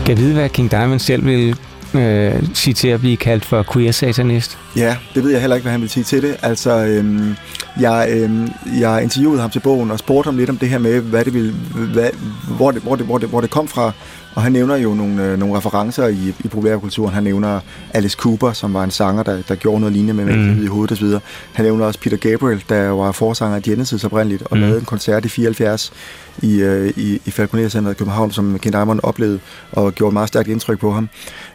Kan jeg vide, hvad King Diamond selv vil øh, sige til at blive kaldt for queer-satanist? Ja, det ved jeg heller ikke, hvad han vil sige til det. Altså, øhm, jeg, øhm, jeg interviewede ham til bogen og spurgte ham lidt om det her med, hvad det vil, hvad, hvor, det, hvor, det, hvor, det, hvor det kom fra. Og han nævner jo nogle, øh, nogle referencer i, i populærkulturen. Han nævner Alice Cooper, som var en sanger, der, der gjorde noget lignende med Mm. i hovedet osv. Han nævner også Peter Gabriel, der var forsanger af Genesis oprindeligt, og Mm. mm. lavede en koncert i 74 i, øh, i, i Falconer Center i København, som Ken Diamond oplevede, og gjorde et meget stærkt indtryk på ham.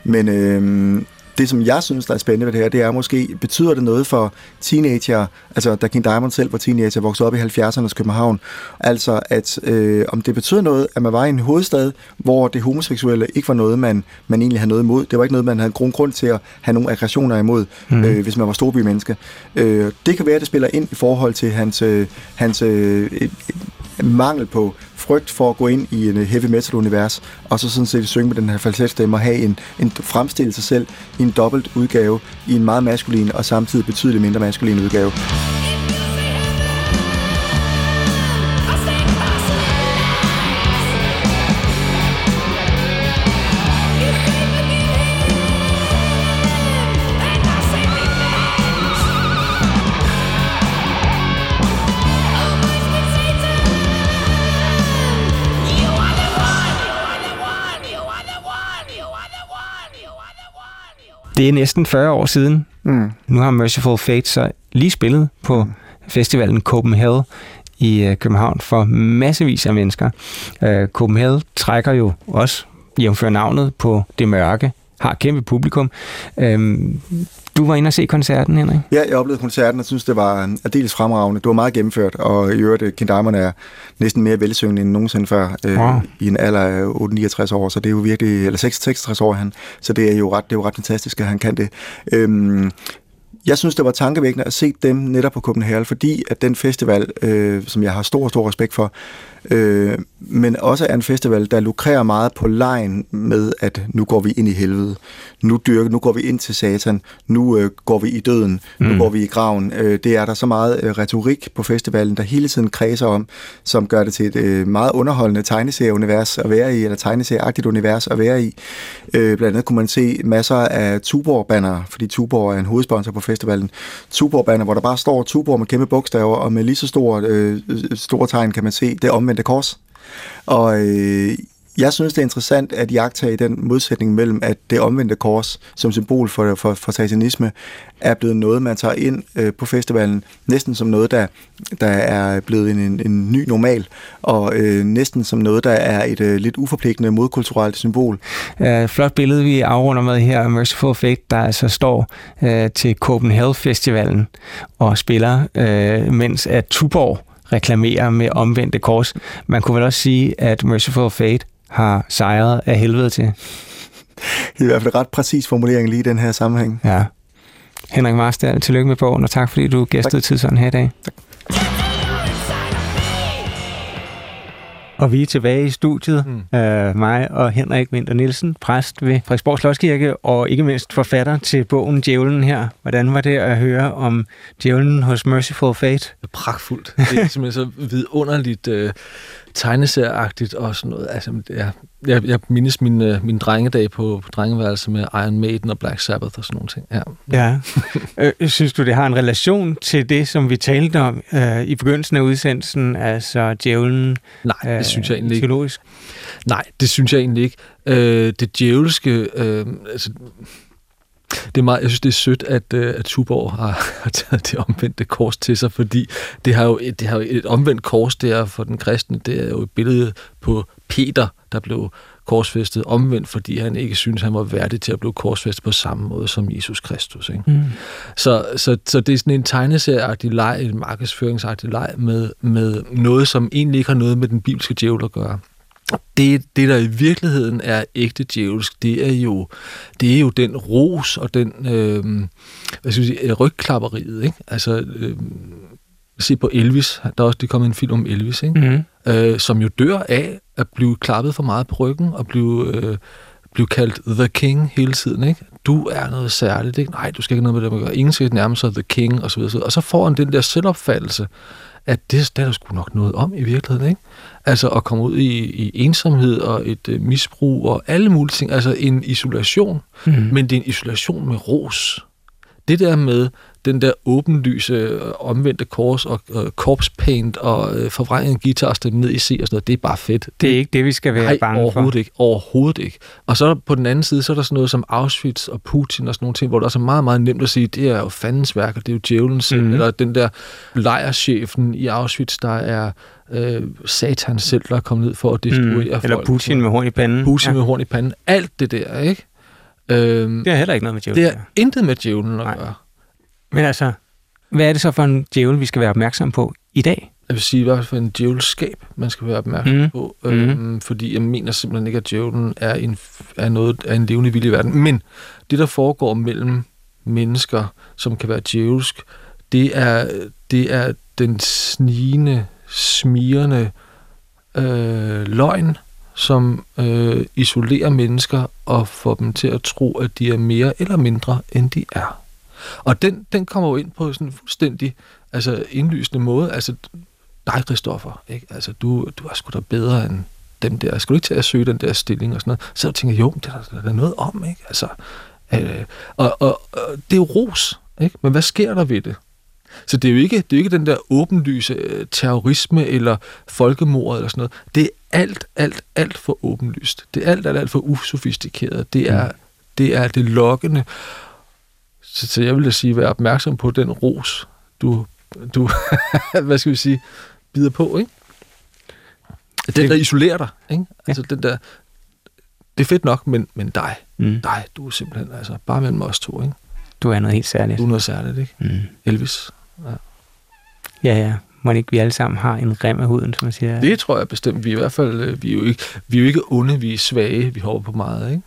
Men øh, det, som jeg synes, der er spændende ved det her, det er måske, betyder det noget for teenager, altså da King Diamond selv var teenager, voksede op i 70'ernes København, altså at øh, om det betyder noget, at man var i en hovedstad, hvor det homoseksuelle ikke var noget, man, man egentlig havde noget imod. Det var ikke noget, man havde grund, grund til at have nogle aggressioner imod, mm. øh, hvis man var storbymenneske. Øh, det kan være, at det spiller ind i forhold til hans, øh, hans øh, mangel på frygt for at gå ind i en øh, heavy metal univers, og så sådan set synge med den her falsetstemme og have en, en fremstille sig selv i en dobbelt udgave, i en meget maskulin og samtidig betydeligt mindre maskulin udgave. Det er næsten 40 år siden. Mm. Nu har Merciful Fate så lige spillet på Mm. festivalen Copenhagen i øh, København for massevis af mennesker. Øh, Copenhagen trækker jo også, jævnfør navnet, på det mørke, har kæmpe publikum. Øhm, du var inde og se koncerten, Henrik? Ja, jeg oplevede koncerten og synes, det var aldeles fremragende. Det var meget gennemført, og i øvrigt, Ken Diamond er næsten mere velsyngende end nogensinde før øh, Wow. i en alder af 68 år, så det er jo virkelig, eller 66 år han, så det er jo ret, det er jo ret fantastisk, at han kan det. Øhm, jeg synes, det var tankevækkende at se dem netop på Copenhagen, fordi at den festival, øh, som jeg har stor, stor respekt for, øh, men også er en festival, der lukrerer meget på lejen med, at nu går vi ind i helvede, nu dyrker, nu går vi ind til satan, nu øh, går vi i døden, nu Mm. går vi i graven. Øh, det er der så meget øh, retorik på festivalen, der hele tiden kredser om, som gør det til et øh, meget underholdende tegneserieunivers at være i, eller tegneserieagtigt univers at være i. Øh, blandt andet kunne man se masser af Tuborg-banner, fordi Tuborg er en hovedsponsor på festivalen. Tuborg-banner, hvor der bare står Tuborg med kæmpe bogstaver, og med lige så store, øh, store tegn kan man se det omvendte kors. Og øh, jeg synes, det er interessant at jagtage den modsætning mellem, at det omvendte kors som symbol for, for, for satanisme er blevet noget, man tager ind øh, på festivalen, næsten som noget, der, der er blevet en, en, en ny normal, og øh, næsten som noget, der er et øh, lidt uforpligtende modkulturelt symbol. Uh, flot billede, vi afrunder med her af Merciful Fate, der altså står uh, til Copenhagen Festivalen og spiller, uh, mens at Tuborg reklamerer med omvendte kors. Man kunne vel også sige, at Merciful Fate har sejret af helvede til. I hvert fald ret præcis formulering lige i den her sammenhæng. Ja. Henrik Marstal, tillykke med bogen, og tak fordi du gæstede Tidsånden her i dag. Tak. Og vi er tilbage i studiet. Mm. Uh, mig og Henrik Winter Nielsen, præst ved Frederiksborg Slotskirke, og ikke mindst forfatter til bogen Djævlen her. Hvordan var det at høre om djævlen hos Merciful Fate? Pragtfuldt. Det er simpelthen så vidunderligt øh, tegneserieagtigt og sådan noget. Altså, er, jeg, jeg mindes min, øh, min drengedag på, på drengeværelse med Iron Maiden og Black Sabbath og sådan nogle ting. Ja. Ja. øh, synes du, det har en relation til det, som vi talte om øh, i begyndelsen af udsendelsen, altså djævlen? Nej, det synes jeg egentlig ikke. Teologisk? Nej, det synes jeg egentlig ikke. Øh, det djævelske... Øh, altså, det er meget, jeg synes, det er sødt, at, øh, at Tuborg har, har taget det omvendte kors til sig, fordi det har jo, det har jo et omvendt kors der for den kristne. Det er jo et billede på Peter, der blev korsfæstet omvendt, fordi han ikke synes, han var værdig til at blive korsfæstet på samme måde som Jesus Kristus. Ikke? Mm. Så, så, så det er sådan en tegneserieagtig leg, en markedsføringsagtig leg med, med noget, som egentlig ikke har noget med den bibelske djævel at gøre. Det, det, der i virkeligheden er ægte djævelsk, det er jo, det er jo den ros og den øh, hvad skal jeg sige, rygklapperiet. Ikke? Altså, øh, se på Elvis. Der er også det kommet en film om Elvis, ikke? Mm. Øh, som jo dør af at blive klappet for meget på ryggen og blive, øh, blive kaldt The King hele tiden. Ikke? Du er noget særligt. Ikke? Nej, du skal ikke noget med det gøre. Ingen skal nærme sig The King og så videre. Og så får han den der selvopfattelse, at det, det er der sgu nok noget om i virkeligheden. Ikke? Altså at komme ud i, i ensomhed og et øh, misbrug og alle mulige ting. Altså en isolation, Mm. men det er en isolation med ros. Det der med den der åbenlyse, øh, omvendte kors og øh, corpse paint og øh, forvrænget guitar stemme ned i C og sådan noget, det er bare fedt. Det er ikke det, vi skal være Nej, bange for. overhovedet ikke. Overhovedet ikke. Og så på den anden side, så er der sådan noget som Auschwitz og Putin og sådan nogle ting, hvor det også er meget, meget nemt at sige, det er jo fandens værk, og det er jo djævlen selv, Mhm. mm. eller den der lejerchefen i Auschwitz, der er øh, satan selv, der er kommet ned for at destruere Mm. folk. Eller Putin med horn i panden. Putin med horn i panden. Alt det der, ikke? Øhm, Det har heller ikke noget med djævlen. det er gøre. intet med djævlen at Nej. gøre. Men altså, hvad er det så for en djævel, vi skal være opmærksom på i dag? Jeg vil sige, hvert fald en djævelskab, man skal være opmærksom mm. på. Øhm, fordi jeg mener simpelthen ikke, at djævlen er en, er noget, er en levende vilje i verden. Men det, der foregår mellem mennesker, som kan være djævelsk, det er, det er den snigende, smirende øh, løgn, som øh, isolerer mennesker og får dem til at tro, at de er mere eller mindre, end de er. Og den, den kommer jo ind på sådan en fuldstændig altså indlysende måde. Altså dig, Christoffer, ikke? Altså, du, du er sgu da bedre end dem der. Skal du ikke til at søge den der stilling og sådan noget? Så tænker jeg, jo, det er der, der er noget om, ikke? Altså, øh, og, og, og, det er jo ros, ikke? Men hvad sker der ved det? Så det er jo ikke, det er jo ikke den der åbenlyse øh, terrorisme eller folkemord eller sådan noget. Det alt, alt, alt for åbenlyst. Det er alt, alt, alt for usofistikeret. Det er, det er det lokkende. Så, så jeg vil da sige, vær opmærksom på den ros, du, du hvad skal vi sige, bider på, ikke? Den, der isolerer dig, ikke? Altså den der, det er fedt nok, men, men dig, Mm. dig, du er simpelthen, altså, bare mellem os to, ikke? Du er noget helt særligt. Du er noget særligt, ikke? Mm. Elvis. Ja, ja. Må ikke vi alle sammen har en rem af huden, som man siger? Det tror jeg bestemt. Vi er i hvert fald, øh, vi er jo ikke, vi er jo ikke onde, vi er svage, vi hopper på meget, ikke?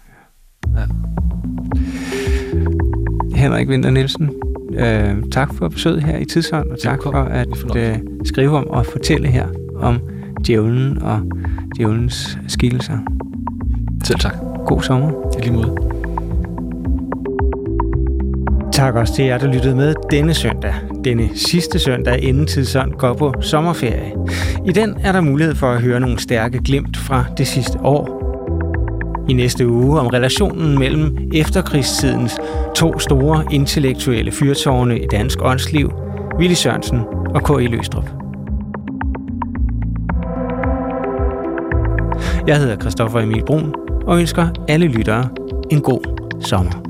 Henrik Winter Nielsen, øh, tak for besøget her i Tidshånd, og tak for at øh, skrive om og fortælle her om djævlen og djævlens skikkelser. Selv tak. God sommer. I lige måde. Tak også til jer, der lyttede med denne søndag. Denne sidste søndag inden Tidsånd går på sommerferie. I den er der mulighed for at høre nogle stærke glimt fra det sidste år. I næste uge om relationen mellem efterkrigstidens to store intellektuelle fyrtårne i dansk åndsliv, Willy Sørensen og K.I. Løstrup. Jeg hedder Christoffer Emil Brun og ønsker alle lyttere en god sommer.